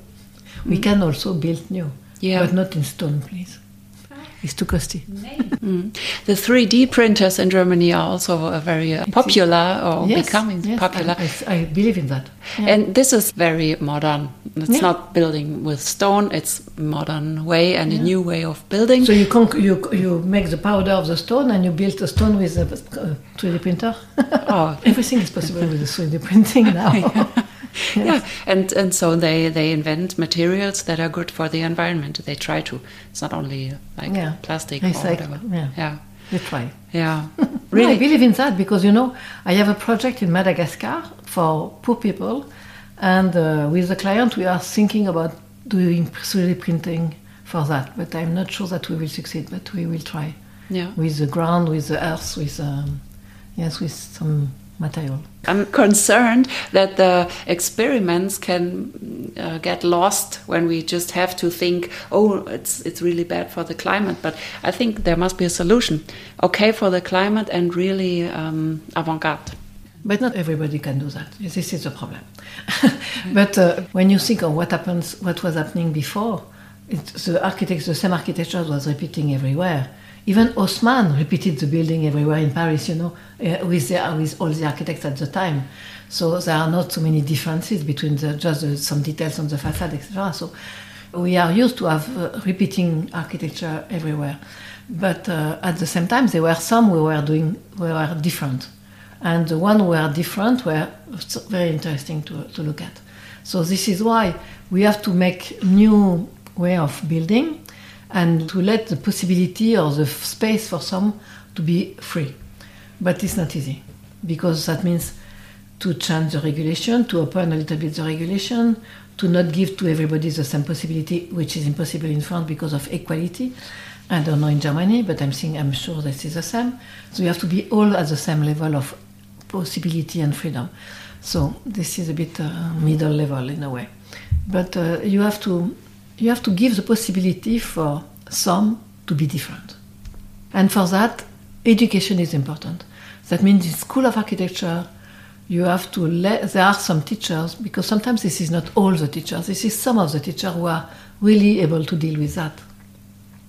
We can also build new, Yeah. but not in stone, please. It's too costly. Mm. The 3D printers in Germany are also uh, very uh, popular or Yes, becoming yes, popular. I, I, believe in that. Yeah. And this is very modern. It's Yeah. not building with stone. It's modern way and a new way of building. so you you you make the powder of the stone and you build the stone with a uh, 3D printer. Oh. *laughs* Everything is possible with the 3D printing now. *laughs* Yeah, and and so they they invent materials that are good for the environment. They try to. It's not only like Yeah. plastic or whatever. yeah. yeah, We try. yeah. *laughs* No, I really. believe in that because you know I have a project in Madagascar for poor people, and uh, with the client we are thinking about doing 3D printing for that. But I'm not sure that we will succeed. But we will try Yeah. with the ground, with the earth, with um, yes, with some material. I'm concerned that the experiments can uh, get lost when we just have to think, oh, it's it's really bad for the climate. But I think there must be a solution. Okay for the climate and really um, avant-garde. But not everybody can do that. This is the problem. *laughs* but uh, when you think of what happens, what was happening before, the architects, the same architecture was repeating everywhere. Even Haussmann repeated the building everywhere in Paris, you know, uh, with, the, with all the architects at the time. So there are not so many differences between the, just the, some details on the facade, etc. So we are used to have uh, repeating architecture everywhere. But uh, at the same time, there were some we were doing who were different, and the one were different were very interesting to, to look at. So this is why we have to make new way of building, and to let the possibility or the space for some to be free. But it's not easy because that means to change the regulation, to open a little bit the regulation, to not give to everybody the same possibility, which is impossible in France because of equality. I don't know in Germany, but I'm saying I'm sure this is the same. So you have to be all at the same level of possibility and freedom. So this is a bit uh, middle level in a way, but uh, you have to you have to give the possibility for some to be different, and for that, education is important. That means in school of architecture, you have to let there are some teachers because sometimes this is not all the teachers. This is some of the teachers who are really able to deal with that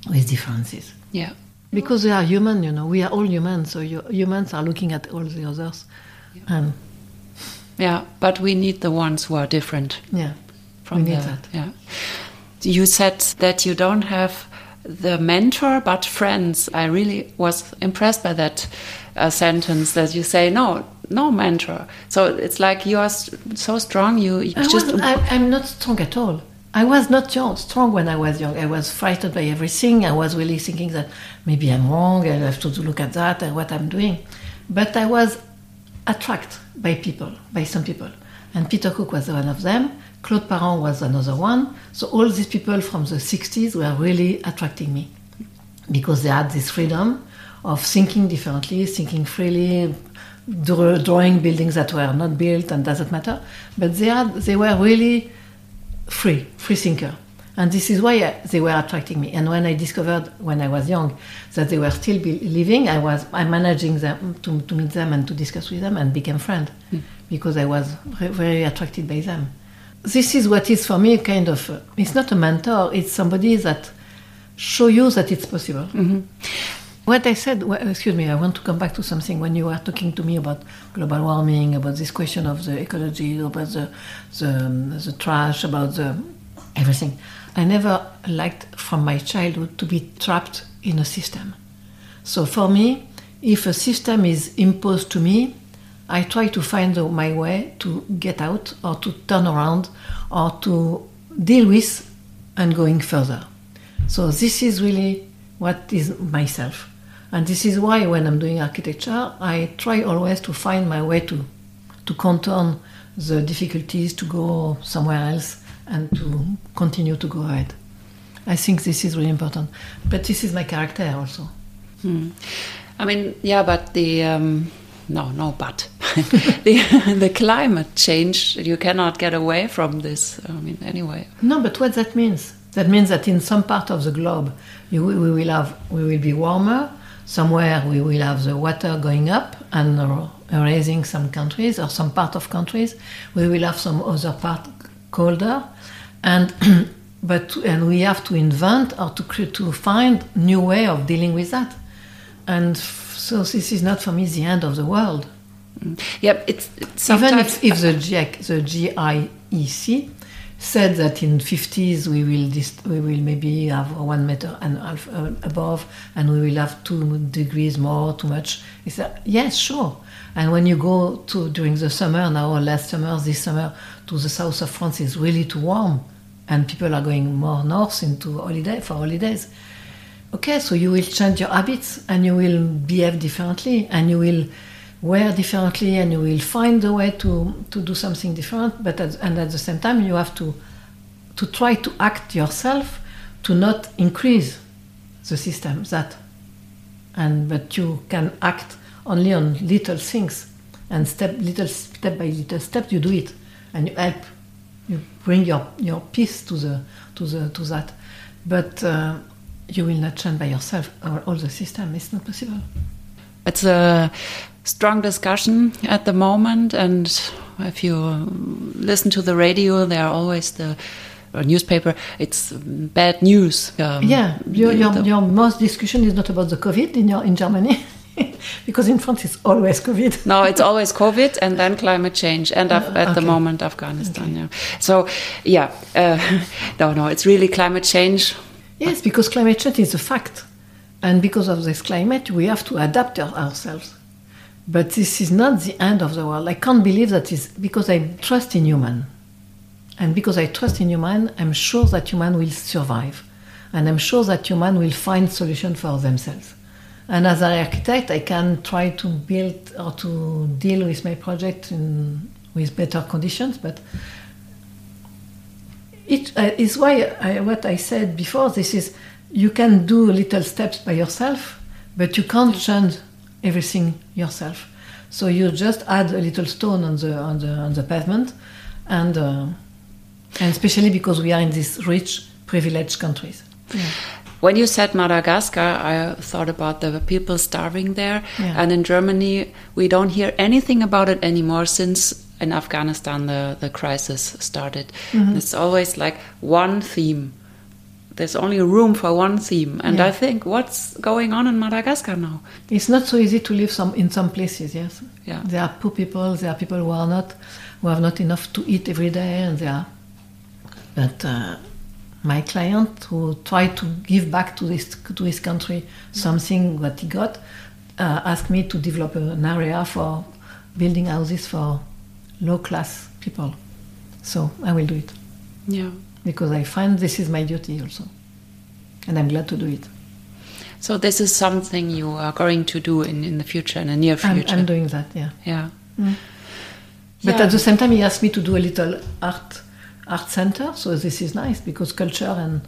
with differences. Yeah. Because they are human, you know, we are all human, so you, humans are looking at all the others. Yeah. And yeah, but we need the ones who are different. Yeah, from we need the, that. Yeah. You said that you don't have the mentor but friends. I really was impressed by that uh, sentence that you say no, no mentor. So it's like you are so strong. You, you I just. I, I'm not strong at all. I was not young, strong when I was young. I was frightened by everything. I was really thinking that maybe I'm wrong. I have to look at that and what I'm doing. But I was attracted by people, by some people. And Peter Cook was one of them. Claude Parent was another one. So all these people from the 60s were really attracting me because they had this freedom of thinking differently, thinking freely, drawing buildings that were not built and doesn't matter. But they, had, they were really free, free thinker. And this is why they were attracting me. And when I discovered when I was young that they were still living, I was I managing them to, to meet them and to discuss with them and became friend mm. because I was very attracted by them. This is what is for me kind of uh, it's not a mentor, it's somebody that show you that it's possible. Mm-hmm. What I said, well, excuse me, I want to come back to something when you were talking to me about global warming, about this question of the ecology, about the the, um, the trash, about the everything. I never liked from my childhood to be trapped in a system. So for me, if a system is imposed to me, I try to find my way to get out or to turn around or to deal with and going further. So this is really what is myself. And this is why when I'm doing architecture, I try always to find my way to, to contour the difficulties, to go somewhere else, and to continue to go ahead. I think this is really important. But this is my character also. Hmm. I mean, yeah, but the um, no, no, but *laughs* the the climate change you cannot get away from this. I mean, anyway. No, but what that means? That means that in some part of the globe, you, we will have we will be warmer, somewhere we will have the water going up and raising some countries or some part of countries. We will have some other part colder, and *clears throat* but and we have to invent or to to find new way of dealing with that. And so this is not for me the end of the world. Mm. Yep, it's, it's even if, if the GIEC, the GIEC said that in 50s we will we will maybe have one meter and half uh, above and we will have two degrees more too much he said yes sure and when you go to during the summer now or last summer this summer to the south of france is really too warm and people are going more north into holiday for holidays okay so you will change your habits and you will behave differently and you will wear differently and you will find a way to, to do something different. But at, and at the same time you have to to try to act yourself to not increase the system that and but you can act only on little things and step little step by little step you do it and you help you bring your, your peace to the to the to that. But uh, you will not change by yourself or all the system it's not possible it's a strong discussion at the moment, and if you listen to the radio, there are always the or newspaper. It's bad news. Um, yeah, your, your, your most discussion is not about the COVID in your in Germany. *laughs* because in France it's always COVID. no, it's always COVID and then climate change, and uh, at okay. the moment Afghanistan. Okay. Yeah. So, yeah, uh, *laughs* no, no, it's really climate change. Yes, because climate change is a fact. And because of this climate, we have to adapt ourselves. But this is not the end of the world. I can't believe that is because I trust in human. And because I trust in human, I'm sure that human will survive. And I'm sure that human will find solution for themselves. And as an architect, I can try to build or to deal with my project in, with better conditions. But it uh, is why I, what I said before. This is you can do little steps by yourself, but you can't change everything yourself. So you just add a little stone on the on the on the pavement, and uh, and especially because we are in these rich, privileged countries. When you said Madagascar, I thought about the people starving there. Yeah. And in Germany, we don't hear anything about it anymore since in Afghanistan the, the crisis started. It's always like one theme. There's only room for one theme. And Yeah. I think, what's going on in Madagascar now? It's not so easy to live some in some places. Yes, Yeah. there are poor people. There are people who are not, who have not enough to eat every day, and there are. But uh, my client who tried to give back to this to his country something that he got, uh, asked me to develop an area for building houses for low class people. So I will do it Yeah. because I find this is my duty also, and I'm glad to do it. So this is something you are going to do in, in the future, in the near I'm, future. I'm doing that. Yeah. yeah. Mm. But Yeah. at the same time, he asked me to do a little art art center. So this is nice because culture and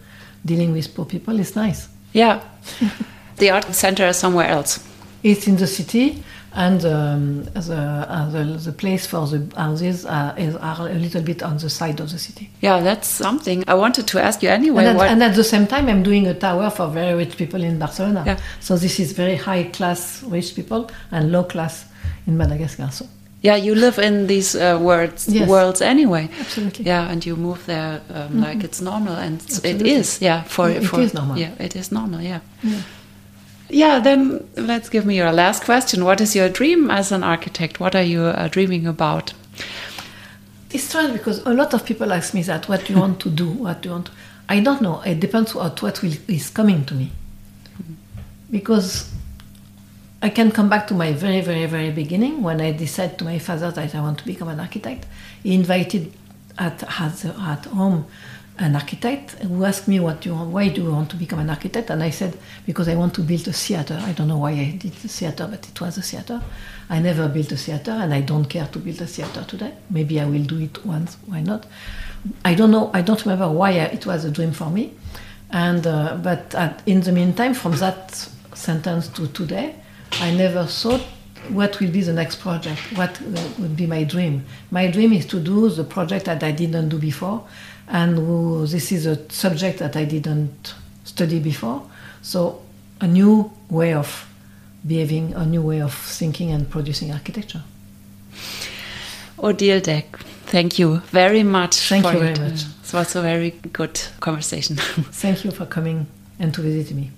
dealing with poor people is nice. Yeah. *laughs* the art center is somewhere else. It's in the city, and um, the, uh, the the place for the houses uh, is, are a little bit on the side of the city. Yeah, that's something. I wanted to ask you anyway. And at, what- and at the same time, I'm doing a tower for very rich people in Barcelona. Yeah. So this is very high class rich people and low class in Madagascar. So yeah, you live in these uh, worlds, Yes. worlds anyway. absolutely. Yeah, and you move there um, like it's normal, and Absolutely. is. Yeah, for It for is normal. Yeah, it is normal. Yeah. Yeah. Yeah. Then let's give me your last question. What is your dream as an architect? What are you uh, dreaming about? It's strange because a lot of people ask me that. What do you want to do? What do you want? To... I don't know. It depends on what will, is coming to me. Because I can come back to my very, very, very beginning when I decided to my father that I want to become an architect. He invited at at, at home an architect who asked me what you want, why do you want to become an architect, and I said because I want to build a theater. I don't know why I did the theater, but it was a theater. I never built a theater, and I don't care to build a theater today. Maybe I will do it once. Why not? I don't know. I don't remember why I, it was a dream for me. And uh, but at, in the meantime, from that sentence to today, I never thought what will be the next project. What uh, would be my dream? My dream is to do the project that I didn't do before, and who, this is a subject that I didn't study before. So a new way of behaving, a new way of thinking and producing architecture. Odile Decq, thank you very much. Thank for you very it. much. It was a very good conversation. *laughs* Thank you for coming and to visit me.